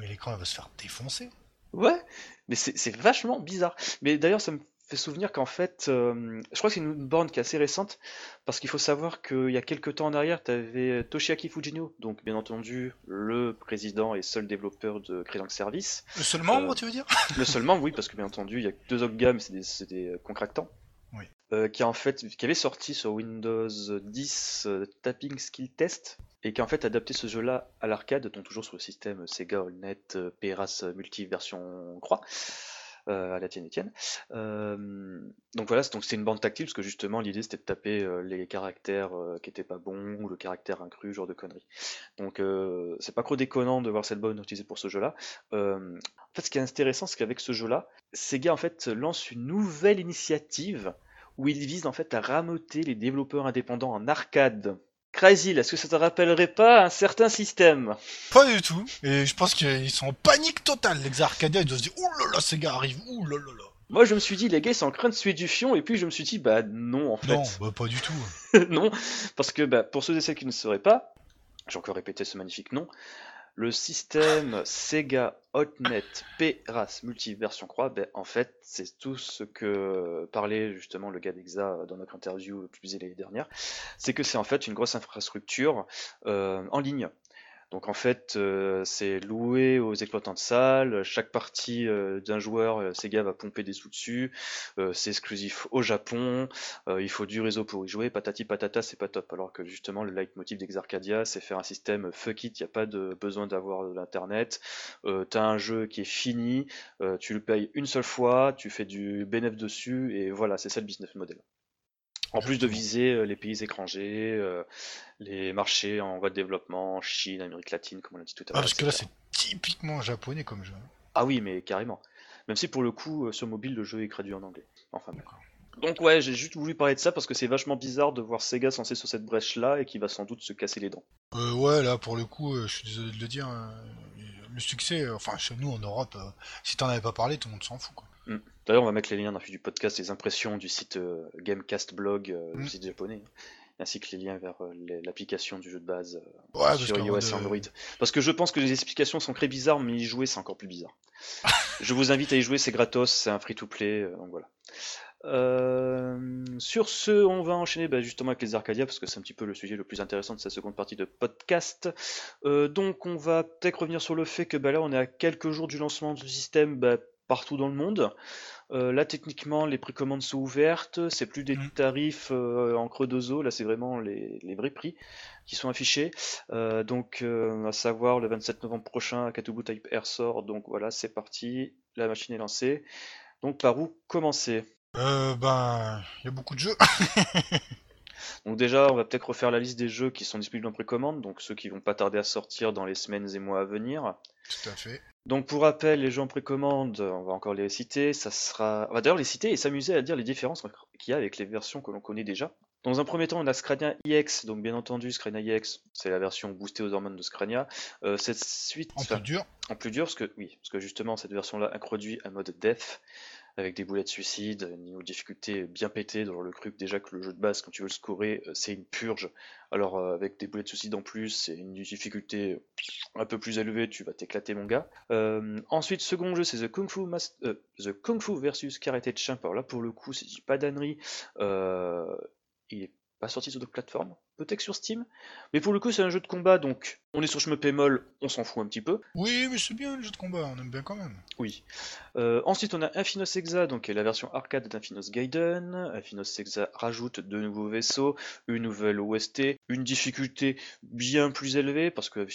B: l'écran va se faire défoncer.
A: Ouais, mais c'est vachement bizarre. Mais d'ailleurs, ça me fait souvenir qu'en fait, euh, je crois que c'est une borne qui est assez récente, parce qu'il faut savoir qu'il y a quelques temps en arrière, tu avais Toshiaki Fujino, donc bien entendu le président et seul développeur de Credence Service.
B: Le seul membre, euh, tu veux dire? <laughs>
A: Le seul membre, oui, parce que bien entendu, il y a deux autres gammes, c'est des, des, contractants.
B: Oui.
A: Euh, qui en fait, qui avait sorti sur Windows 10 Tapping Skill Test, et qui a en fait adapté ce jeu-là à l'arcade, donc toujours sur le système Sega AllNet PRAS Multi version Croix. Euh, à la tienne Etienne. Euh, donc voilà, donc c'est une bande tactile parce que justement l'idée c'était de taper euh, les caractères qui étaient pas bons ou le caractère inclus, genre de conneries. Donc c'est pas trop déconnant de voir cette bande utilisée pour ce jeu-là. en fait, ce qui est intéressant, c'est qu'avec ce jeu-là, Sega en fait lance une nouvelle initiative où il vise en fait à ramoter les développeurs indépendants en arcade. Crazy, est-ce que ça te rappellerait pas un certain système?
B: Pas du tout. Et je pense qu'ils sont en panique totale, les Arcadia. Ils doivent se dire, ouh là là, ces gars arrivent, ouh là là là.
A: Moi, je me suis dit, les gars, ils sont en train de suer du fion, et puis je me suis dit, bah non, en fait.
B: Non, bah pas du tout. <laughs>
A: non, parce que bah, pour ceux et celles qui ne sauraient pas, j'ai encore répété ce magnifique nom, le système Sega Hotnet P-RAS Multiversion Croix, ben, en fait, c'est tout ce que parlait justement le gars d'Exa dans notre interview publiée l'année dernière. C'est que c'est en fait une grosse infrastructure euh, en ligne. Donc en fait, euh, c'est loué aux exploitants de salles. Chaque partie euh, d'un joueur, euh, Sega va pomper des sous dessus. c'est exclusif au Japon. il faut du réseau pour y jouer. Patati patata, c'est pas top. Alors que justement, le leitmotiv d'Exarcadia, c'est faire un système fuck it. Il n'y a pas de besoin d'avoir de l'internet. tu as un jeu qui est fini. tu le payes une seule fois. Tu fais du bénéfice dessus et voilà, c'est ça le business model. En plus de viser euh, les pays étrangers, euh, les marchés en voie de développement, Chine, Amérique latine, comme on l'a dit tout à
B: ah, l'heure. parce que là, c'est typiquement japonais comme jeu.
A: Ah oui, mais carrément. Même si pour le coup, euh, sur mobile, le jeu est traduit en anglais. Enfin, Donc ouais, j'ai juste voulu parler de ça parce que c'est vachement bizarre de voir Sega censé sur cette brèche-là et qui va sans doute se casser les dents.
B: Euh, ouais, là pour le coup, je suis désolé de le dire, le succès, enfin chez nous en Europe, si t'en avais pas parlé, tout le monde s'en fout. Quoi.
A: D'ailleurs, on va mettre les liens dans le du podcast, les impressions du site euh, Gamecast Blog, euh, mm. site japonais, ainsi que les liens vers euh, l'application du jeu de base sur iOS et Android. Parce que je pense que les explications sont très bizarres, mais y jouer, c'est encore plus bizarre. <laughs> je vous invite à y jouer, c'est gratos, c'est un free-to-play, donc voilà. sur ce, on va enchaîner bah, justement avec les Arcadia parce que c'est un petit peu le sujet le plus intéressant de cette seconde partie de podcast. donc, on va peut-être revenir sur le fait que bah, là, on est à quelques jours du lancement du système bah, partout dans le monde. Euh, là, techniquement, les précommandes sont ouvertes. C'est plus des mmh. tarifs euh, en creux d'ozo. Là, c'est vraiment les, vrais prix qui sont affichés. Euh, donc, à savoir le 27 novembre prochain, Katubu Type Air sort. Donc voilà, c'est parti. La machine est lancée. Donc, par où commencer?
B: Ben, il y a beaucoup de jeux. <laughs>
A: donc déjà, on va peut-être refaire la liste des jeux qui sont disponibles en précommande, donc ceux qui vont pas tarder à sortir dans les semaines et mois à venir.
B: Tout à fait.
A: Donc pour rappel, les jeux en précommande, on va encore les citer, ça sera... On va d'ailleurs les citer et s'amuser à dire les différences qu'il y a avec les versions que l'on connaît déjà. Dans un premier temps, on a Scrania EX, donc bien entendu, Scrania EX, c'est la version boostée aux hormones de Scrania. Euh, cette suite...
B: En plus dur
A: En plus dur, parce que, oui, parce que justement, cette version-là introduit un mode def, avec des boulets de suicide, niveau de difficulté bien pété, dans le cru déjà que le jeu de base, quand tu veux le scorer, euh, c'est une purge. Alors euh, avec des boulets de suicide en plus, c'est une difficulté un peu plus élevée, tu vas t'éclater mon gars. Euh, ensuite, second jeu, c'est The Kung Fu, The Kung Fu versus Karate Champ. Alors là, pour le coup, c'est pas est pas sorti sur d'autres plateformes, peut-être sur Steam. Mais pour le coup, c'est un jeu de combat, donc on est sur Shmup Moll, on s'en fout un petit peu.
B: Oui, mais c'est bien le jeu de combat, on aime bien quand même.
A: Oui. Euh, ensuite, on a Infinos Exa, donc la version arcade d'Infinos Gaiden. Infinos Exa rajoute deux nouveaux vaisseaux, une nouvelle OST, une difficulté bien plus élevée, parce que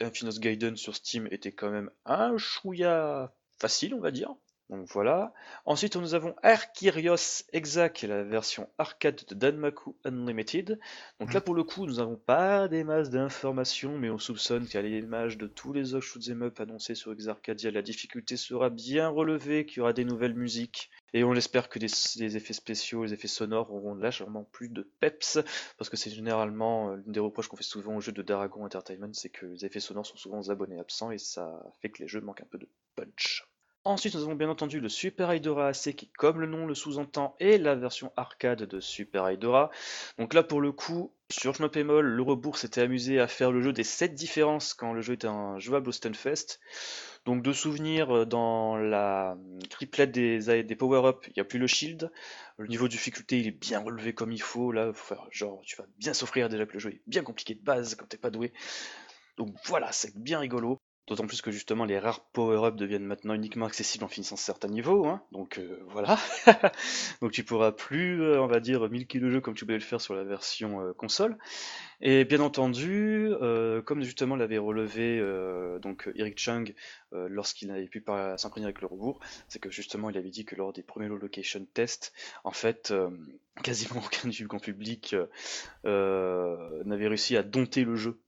A: Infinos Gaiden sur Steam était quand même un chouïa facile, on va dire. Donc voilà. Ensuite, nous avons Arkyrios Exa, qui est la version arcade de Danmaku Unlimited. Donc là, mm. pour le coup, nous n'avons pas des masses d'informations, mais on soupçonne qu'à l'image de tous les autres shoot'em up annoncés sur Exarcadia, la difficulté sera bien relevée, qu'il y aura des nouvelles musiques. Et on espère que les, effets spéciaux, les effets sonores auront légèrement plus de peps, parce que c'est généralement euh, l'une des reproches qu'on fait souvent aux jeux de Dragon Entertainment, c'est que les effets sonores sont souvent abonnés absents et ça fait que les jeux manquent un peu de punch. Ensuite, nous avons bien entendu le Super Hydora AC qui, comme le nom le sous-entend, est la version arcade de Super Hydora. Donc là, pour le coup, sur me le rebours s'était amusé à faire le jeu des 7 différences quand le jeu était un jouable au Stunfest. Donc de souvenir, euh, dans la triplette des, des power-up, il n'y a plus le shield. Le niveau de difficulté, il est bien relevé comme il faut. Là, faut faire, genre, tu vas bien s'offrir déjà que le jeu est bien compliqué de base quand t'es pas doué. Donc voilà, c'est bien rigolo. D'autant plus que justement les rares power-up deviennent maintenant uniquement accessibles en finissant certains niveaux, hein. donc euh, voilà. <laughs> donc tu pourras plus, euh, on va dire, 1000 kills de jeu comme tu pouvais le faire sur la version euh, console. Et bien entendu, comme justement l'avait relevé donc Eric Chung lorsqu'il n'avait pu s'imprégner avec le rebours, c'est que justement il avait dit que lors des premiers location tests, en fait, quasiment <laughs> aucun du grand public n'avait réussi à dompter le jeu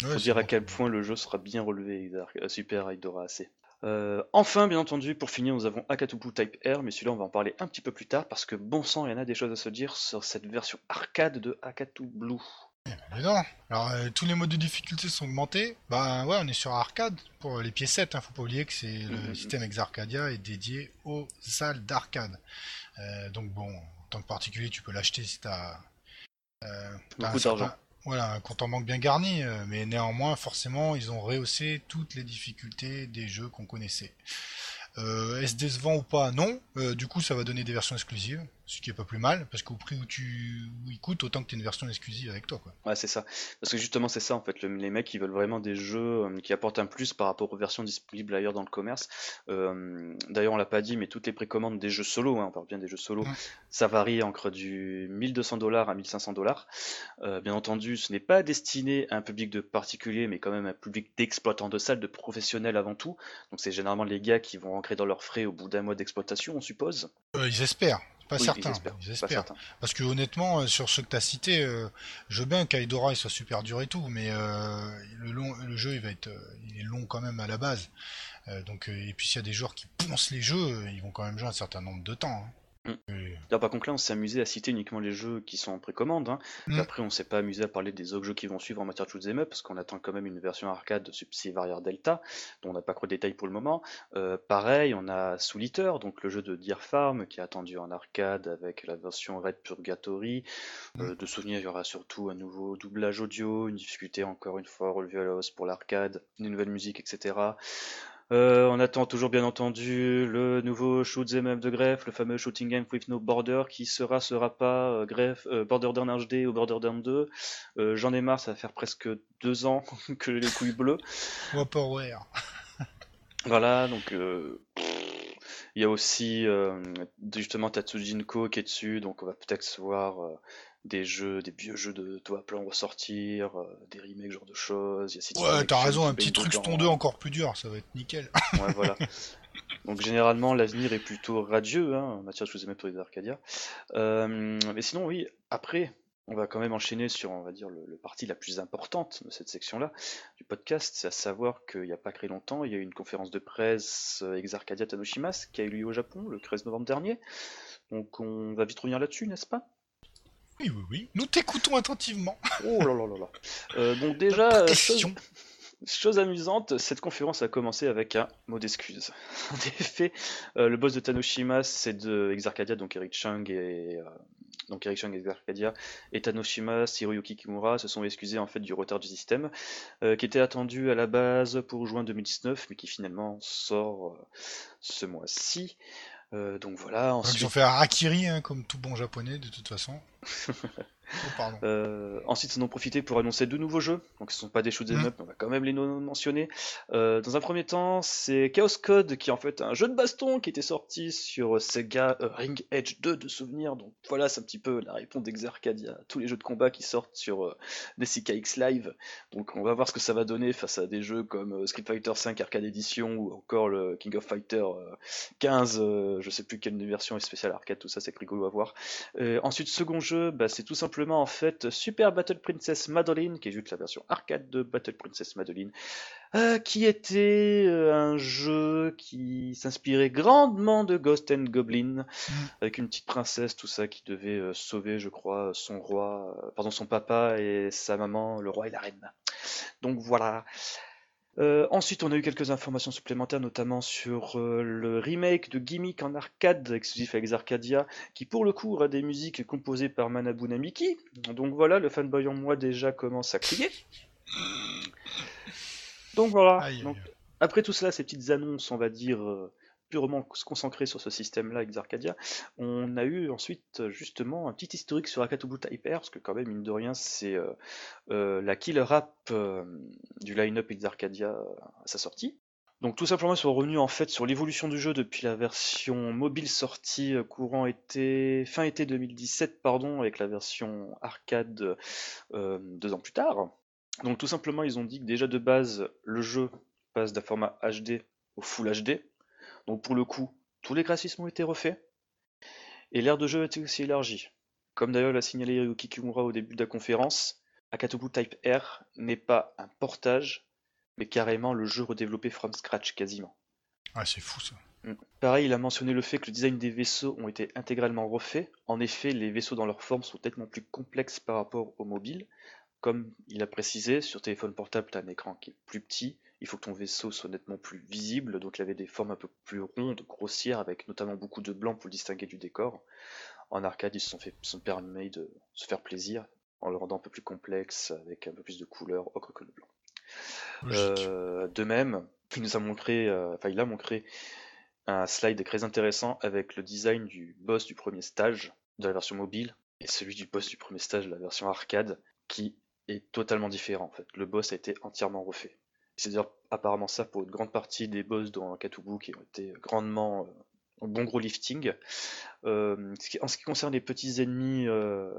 A: pour dire à quel point le jeu sera bien relevé Super Hydora AC. Euh, enfin, bien entendu, pour finir, nous avons Akatupu Type R, mais celui-là, on va en parler un petit peu plus tard parce que bon sang, il y en a des choses à se dire sur cette version arcade de Akatu Blue.
B: Mais non, alors euh, tous les modes de difficulté sont augmentés. Bah ouais, on est sur arcade pour les pièces 7, hein, faut pas oublier que c'est le mm-hmm. système Exarcadia est dédié aux salles d'arcade. Euh, donc bon, en tant que particulier, tu peux l'acheter si t'as
A: beaucoup d'argent.
B: Voilà, un compte en banque bien garni, euh, mais néanmoins, forcément, ils ont rehaussé toutes les difficultés des jeux qu'on connaissait. Euh, Est-ce décevant ou pas? Non. Euh, du coup, ça va donner des versions exclusives, ce qui est pas plus mal, parce qu'au prix où tu où il coûte, autant que tu une version exclusive avec toi. Quoi.
A: Ouais, c'est ça. Parce que justement, c'est ça en fait. Le- les mecs, ils veulent vraiment des jeux euh, qui apportent un plus par rapport aux versions disponibles ailleurs dans le commerce. Euh, D'ailleurs, on l'a pas dit, mais toutes les précommandes des jeux solo, hein, on parle bien des jeux solo,
B: Ouais.
A: ça varie entre du 1200 dollars à 1500 dollars. Euh, bien entendu, ce n'est pas destiné à un public de particuliers, mais quand même à un public d'exploitants de salles, de professionnels avant tout. Donc, c'est généralement les gars qui vont rentrer dans leurs frais au bout d'un mois d'exploitation, on suppose.
B: Ils espèrent. Pas
A: Oui,
B: certains.
A: ils espèrent.
B: Ils
A: Pas
B: espèrent.
A: certains.
B: Parce que honnêtement, euh, sur ceux que tu as cités, euh, je veux bien qu'Aidora il soit super dur et tout, mais euh, le, long, le jeu il va être, euh, il est long quand même à la base. Euh, donc et puis s'il y a des joueurs qui poncent les jeux, ils vont quand même jouer un certain nombre de temps. hein.
A: Mm. Par contre, là, on s'est amusé à citer uniquement les jeux qui sont en précommande. Hein.
B: Mm.
A: Après, on s'est pas amusé à parler des autres jeux qui vont suivre en matière de shoot'em up, parce qu'on attend quand même une version arcade de Warrior Delta, dont on n'a pas trop de détails pour le moment. Euh, pareil, on a Soul Eater, donc le jeu de Deer Farm, qui est attendu en arcade avec la version Red Purgatory. Euh, de souvenirs, il y aura surtout un nouveau doublage audio, une difficulté encore une fois relevée à la hausse pour l'arcade, une nouvelle musique, etc. Euh, on attend toujours bien entendu le nouveau Shoot'em Up de Greff, le fameux Shooting Game with No Border, qui sera, sera pas euh, Greff, euh, Borderdown HD ou Borderdown 2. Euh, J'en ai marre, ça va faire presque deux ans <laughs> que j'ai les couilles bleues. <laughs>
B: Vaporware. <laughs>
A: Voilà, donc euh, il y a aussi euh, justement Tatsujinko qui est dessus, donc on va peut-être se voir euh, des jeux, des vieux jeux de toit plan ressortir, euh, des remakes, ce genre de choses. Il y a City
B: Ouais, t'as raison, un petit truc 2 encore plus dur, ça va être nickel. <laughs>
A: Ouais, voilà. Donc généralement l'avenir est plutôt radieux hein, en matière de choses pour les Arcadia. Euh, mais sinon oui, après on va quand même enchaîner sur on va dire le, le partie la plus importante de cette section-là du podcast, c'est à savoir qu'il n'y a pas très longtemps, il y a eu une conférence de presse euh, ex Arcadia Tanoshimas qui a eu lieu au Japon le 13 novembre dernier. Donc on va vite revenir là-dessus, n'est-ce pas?
B: Oui, oui, oui. Nous t'écoutons attentivement. <laughs>
A: Oh là là là là. Euh, donc déjà, euh, chose, amusante, cette conférence a commencé avec un mot d'excuse. <laughs> En effet, euh, le boss de Tanoshima, c'est de Exarcadia, donc Eric Chung et euh, donc Eric Chung Exarcadia, et Tanoshima, Hiroyuki Kimura se sont excusés en fait du retard du système, qui était attendu à la base pour juin 2019, mais qui finalement sort ce mois-ci. Euh, donc voilà,
B: Donc,
A: ensuite.
B: Ils ont fait un harakiri, hein, comme tout bon japonais, de toute façon. <laughs> Oh.
A: Euh, ensuite, ils en ont profité pour annoncer deux nouveaux jeux. Donc, ce ne sont pas des shoot'em
B: Mm.
A: up, mais on va quand même les mentionner. Euh, dans un premier temps, c'est Chaos Code, qui est en fait un jeu de baston qui était sorti sur Sega euh, Ring Edge 2 de souvenirs. Donc, voilà, c'est un petit peu la réponse d'Exarcadia à tous les jeux de combat qui sortent sur euh, des CKX Live. Donc, on va voir ce que ça va donner face à des jeux comme Street Fighter 5 Arcade Edition ou encore le King of Fighter euh, 15. euh, je sais plus quelle version est spéciale arcade, tout ça, c'est rigolo à voir. Ensuite, second jeu, bah, c'est tout simplement en fait Super Battle Princess Madeline, qui est juste la version arcade de Battle Princess Madeline, euh, qui était euh, un jeu qui s'inspirait grandement de Ghost and Goblin,
B: Mm.
A: avec une petite princesse, tout ça, qui devait euh, sauver, je crois, son roi, pardon, son papa et sa maman, le roi et la reine. Donc voilà. Euh, ensuite, on a eu quelques informations supplémentaires, notamment sur euh, le remake de Gimmick en arcade, exclusif avec Arcadia, qui pour le coup aura des musiques composées par Manabu Namiki. Donc voilà, le fanboy en moi déjà commence à crier. Donc voilà. Donc, après tout cela, ces petites annonces, on va dire, euh, purement se concentrer sur ce système-là avec Arcadia, on a eu ensuite euh, justement un petit historique sur Akatobu Type R, parce que quand même, mine de rien, c'est euh, euh, la killer app du line-up Arcadia à sa sortie. Donc tout simplement, ils sont revenus en fait sur l'évolution du jeu depuis la version mobile sortie courant été, fin été 2017, pardon, avec la version arcade deux ans plus tard. Donc tout simplement, ils ont dit que déjà de base, le jeu passe d'un format HD au Full HD. Donc pour le coup, tous les graphismes ont été refaits. Et l'aire de jeu a été aussi élargie. Comme d'ailleurs l'a signalé Hiroki Kimura au début de la conférence, Akatobu Type R n'est pas un portage, mais carrément le jeu redéveloppé from scratch quasiment.
B: Ah, c'est fou ça.
A: Mm. Pareil, il a mentionné le fait que le design des vaisseaux ont été intégralement refaits. En effet, les vaisseaux dans leur forme sont nettement plus complexes par rapport aux mobiles. Comme il a précisé, sur téléphone portable, tu as un écran qui est plus petit, il faut que ton vaisseau soit nettement plus visible, donc il avait des formes un peu plus rondes, grossières, avec notamment beaucoup de blanc pour le distinguer du décor. En arcade, ils se sont, fait, sont permis de se faire plaisir, en le rendant un peu plus complexe, avec un peu plus de couleurs, ocre que le blanc. Euh, de même, il nous a montré, euh, enfin il a montré un slide très intéressant avec le design du boss du premier stage de la version mobile et celui du boss du premier stage de la version arcade qui est totalement différent en fait. Le boss a été entièrement refait. C'est d'ailleurs apparemment ça pour une grande partie des boss dans Katubu qui ont été grandement euh, bon gros lifting. Euh, en ce qui concerne les petits ennemis euh,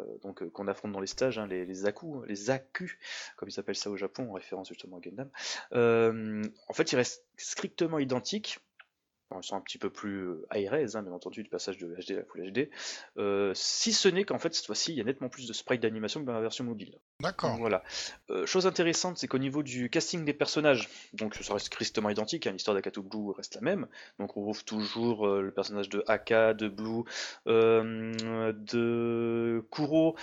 A: qu'on affronte dans les stages, hein, les, les les Aku, comme ils appellent ça au Japon, en référence justement à Gundam, en fait ils restent strictement identiques. Bon, ils sont un petit peu plus euh, high res, hein, bien entendu, du passage de HD à la Full HD. Euh, si ce n'est qu'en fait, cette fois-ci, il y a nettement plus de sprites d'animation que dans la version mobile.
B: D'accord.
A: Voilà. Euh, chose intéressante, c'est qu'au niveau du casting des personnages, donc ça reste tristement identique, hein, l'histoire d'Akato Blue reste la même. Donc on retrouve toujours euh, le personnage de Aka, de Blue, euh, de Kuro.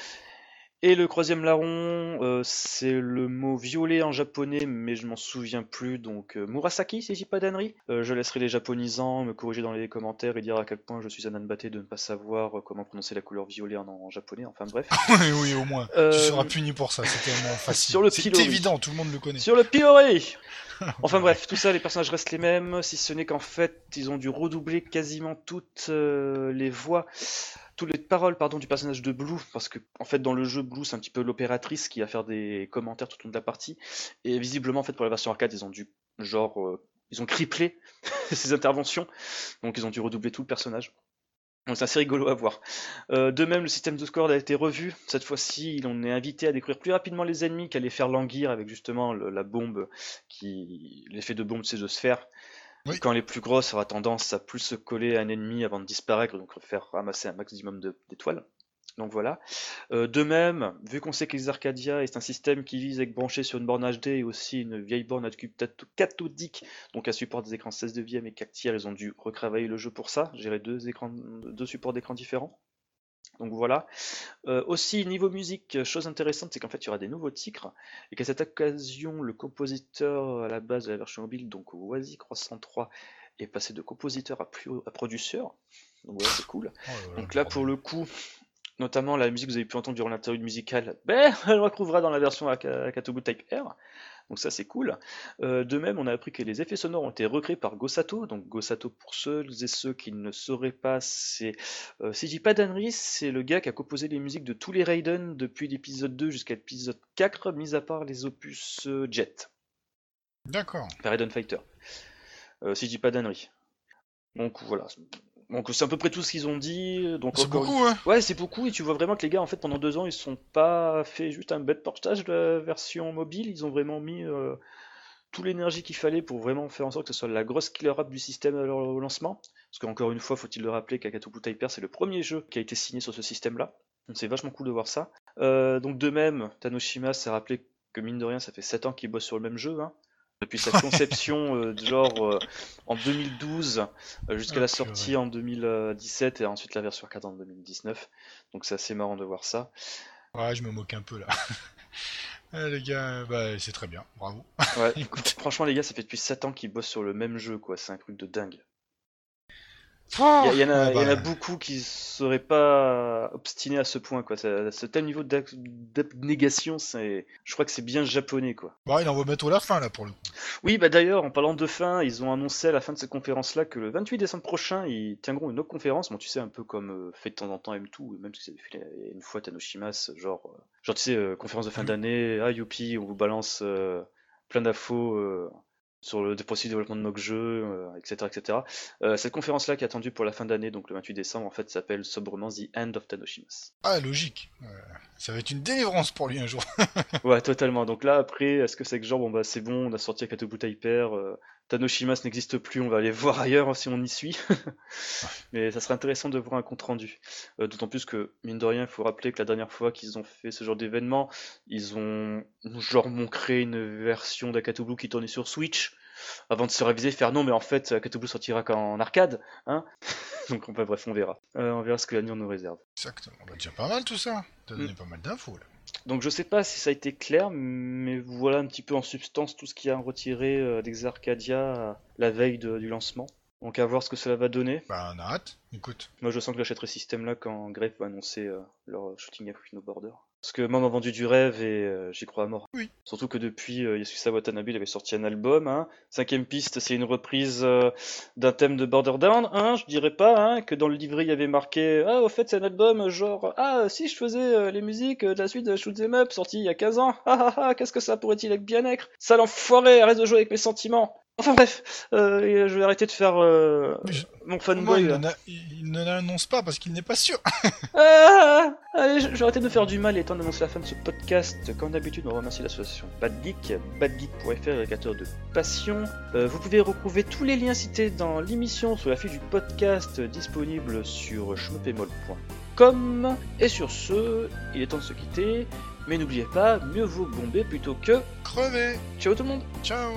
A: Et le troisième larron, euh, c'est le mot violet en japonais, mais je m'en souviens plus. Donc euh, Murasaki, si je dis pas d'annerie. Euh, je laisserai les japonisants me corriger dans les commentaires et dire à quel point je suis un anbaté de ne pas savoir comment prononcer la couleur violet en, en japonais. Enfin bref. <laughs>
B: oui, oui, au moins. Tu seras puni pour ça, c'est tellement <laughs> facile.
A: sur le
B: c'est évident, tout le monde le connaît.
A: Sur le pilori <laughs> Enfin bref, tout ça, les personnages restent les mêmes, si ce n'est qu'en fait, ils ont dû redoubler quasiment toutes les voix, toutes les paroles pardon, du personnage de Blue, parce que en fait dans le jeu Blue c'est un petit peu l'opératrice qui va faire des commentaires tout au long de la partie, et visiblement en fait pour la version arcade ils ont dû genre euh, ils ont criplé ces <laughs> interventions, donc ils ont dû redoubler tout le personnage. C'est assez rigolo à voir. Euh, de même, le système de score a été revu. Cette fois-ci, on est invité à découvrir plus rapidement les ennemis qu'à les faire languir avec justement la bombe qui. L'effet de bombe, c'est de faire. Quand est plus grosse, elle aura tendance à plus se coller à un ennemi avant de disparaître, donc faire ramasser un maximum de- d'étoiles. Donc voilà. Euh, de même, vu qu'on sait que les Arcadia est un système qui vise à être branché sur une borne HD et aussi une vieille borne à tat- cathodique, donc à support des écrans 16 neuvième et 4 tiers, ils ont dû retravailler le jeu pour ça, gérer deux, deux supports d'écran différents. Donc voilà. Euh, aussi, niveau musique, chose intéressante, c'est qu'en fait, il y aura des nouveaux titres, et qu'à cette occasion, le compositeur à la base de la version mobile, donc Wazi 303, est passé de compositeur à, plus, à producteur. Donc voilà, c'est cool.
B: Oh là là,
A: Donc là, pour le coup, notamment la musique que vous avez pu entendre durant l'interlude musicale, ben, <laughs> elle retrouvera dans la version Aka- Akatobu Type R. Donc ça, c'est cool. Euh, de même, on a appris que les effets sonores ont été recréés par Gosato. Donc Gosato, pour ceux et ceux qui ne sauraient pas, c'est, euh, si je dis pas d'annerie, c'est le gars qui a composé les musiques de tous les Raiden depuis l'épisode 2 jusqu'à l'épisode 4, mis à part les opus euh, Jet,
B: D'accord.
A: par Raiden Fighter. Euh, si je dis pas d'annerie. Donc voilà. Donc c'est à peu près tout ce qu'ils ont dit. Donc
B: C'est
A: une
B: beaucoup, hein
A: Ouais, c'est beaucoup, et tu vois vraiment que les gars, en fait, pendant deux ans, ils sont pas fait juste un bête portage de la version mobile, ils ont vraiment mis euh, toute l'énergie qu'il fallait pour vraiment faire en sorte que ce soit la grosse killer app du système à leur au lancement. Parce qu'encore une fois, faut-il le rappeler qu'Akatobu Type R, c'est le premier jeu qui a été signé sur ce système-là. Donc c'est vachement cool de voir ça. Euh, donc de même, Tanoshima s'est rappelé que mine de rien, ça fait 7 ans qu'il bosse sur le même jeu, hein. Depuis sa conception, euh, de genre euh, en 2012 euh, jusqu'à
B: Ah,
A: la sortie en 2017 et ensuite la version arcade en 2019. Donc c'est assez marrant de voir ça.
B: Ouais, je me moque un peu là. Ah, <laughs> les gars, bah, c'est très bien, bravo.
A: Ouais, <laughs>
B: Écoute.
A: franchement les gars, ça fait depuis 7 ans qu'ils bossent sur le même jeu, quoi. C'est un truc de dingue.
B: Il
A: y, en a,
B: Ah
A: a
B: bah.
A: beaucoup qui seraient pas obstinés à ce point, quoi. Ça- Ce tel niveau d'abnégation, c'est, je crois que c'est bien japonais, quoi.
B: Bah, il en va mettre à la fin là pour le coup.
A: Oui, bah d'ailleurs, en parlant de fin, ils ont annoncé à la fin de cette conférence-là que le 28 décembre prochain, ils tiendront une autre conférence. Bon, tu sais, un peu comme euh, fait de temps en temps M2, même si avait fait une fois Tanoshimas, genre, euh, genre tu sais, euh, conférence de fin d'année, ah youpi, on vous balance plein d'infos sur le processus de développement de nos jeux, euh, etc. etc. Euh, cette conférence-là qui est attendue pour la fin d'année, donc le 28 décembre, en fait, s'appelle sobrement The End of Tanoshimas.
B: Ah, logique. Euh, ça va être une délivrance pour lui un jour. <laughs>
A: Ouais, totalement. Donc là, après, est-ce que c'est que genre, bon bah c'est bon, on a sorti Akatobu Hyper, Tanoshimas n'existe plus, on va aller <laughs> voir ailleurs hein, si on y suit. <laughs> Mais ça serait intéressant de voir un compte rendu. Euh, D'autant plus que, mine de rien, il faut rappeler que la dernière fois qu'ils ont fait ce genre d'événement, ils ont genre montré une version d'Akatobu qui tournait sur Switch, avant de se réviser, faire non, mais en fait, Akatobu sortira qu'en arcade, hein. <laughs> Donc bref, on verra. Euh, on verra ce que l'avenir nous réserve.
B: Exactement. Bah, déjà pas mal tout ça. T'as donné
A: Mm.
B: pas mal d'infos là.
A: Donc je sais pas si ça a été clair, mais voilà un petit peu en substance tout ce qu'il y a à retirer euh, d'Ex Arcadia euh, la veille de- du lancement. Donc à voir ce que cela va donner.
B: Bah, on a hâte. Écoute.
A: Moi je sens que j'achèterai ce système là quand Grave va annoncer euh, leur shooting à No Border. Parce que moi, m'a vendu du rêve et euh, j'y crois à mort.
B: Oui.
A: Surtout que depuis, euh, Yasusa Watanabe il avait sorti un album. Hein. Cinquième piste, c'est une reprise euh, d'un thème de Border Down. Hein. Je dirais pas hein, que dans le livret il y avait marqué Ah, au fait, c'est un album genre Ah, si je faisais euh, les musiques de la suite de Shoot 'em Up sorti il y a 15 ans. Ah ah ah, qu'est-ce que ça pourrait-il être bien être? Sale enfoiré, arrête de jouer avec mes sentiments. Enfin bref, euh, et je vais arrêter de faire euh,
B: je-
A: mon fanboy.
B: il a- ne l'annonce pas parce qu'il n'est pas sûr. <laughs>
A: Ah, allez, je vais arrêter de me faire du mal et temps d'annoncer la fin de ce podcast. Comme d'habitude, on remercie l'association Bad Geek, badgeek.fr, agrégateur de passion. Euh, vous pouvez retrouver tous les liens cités dans l'émission sur la fiche du podcast disponible sur schmopemol.com. Et sur ce, il est temps de se quitter. Mais n'oubliez pas, mieux vaut bomber plutôt que...
B: Crevé.
A: Ciao tout le monde
B: Ciao.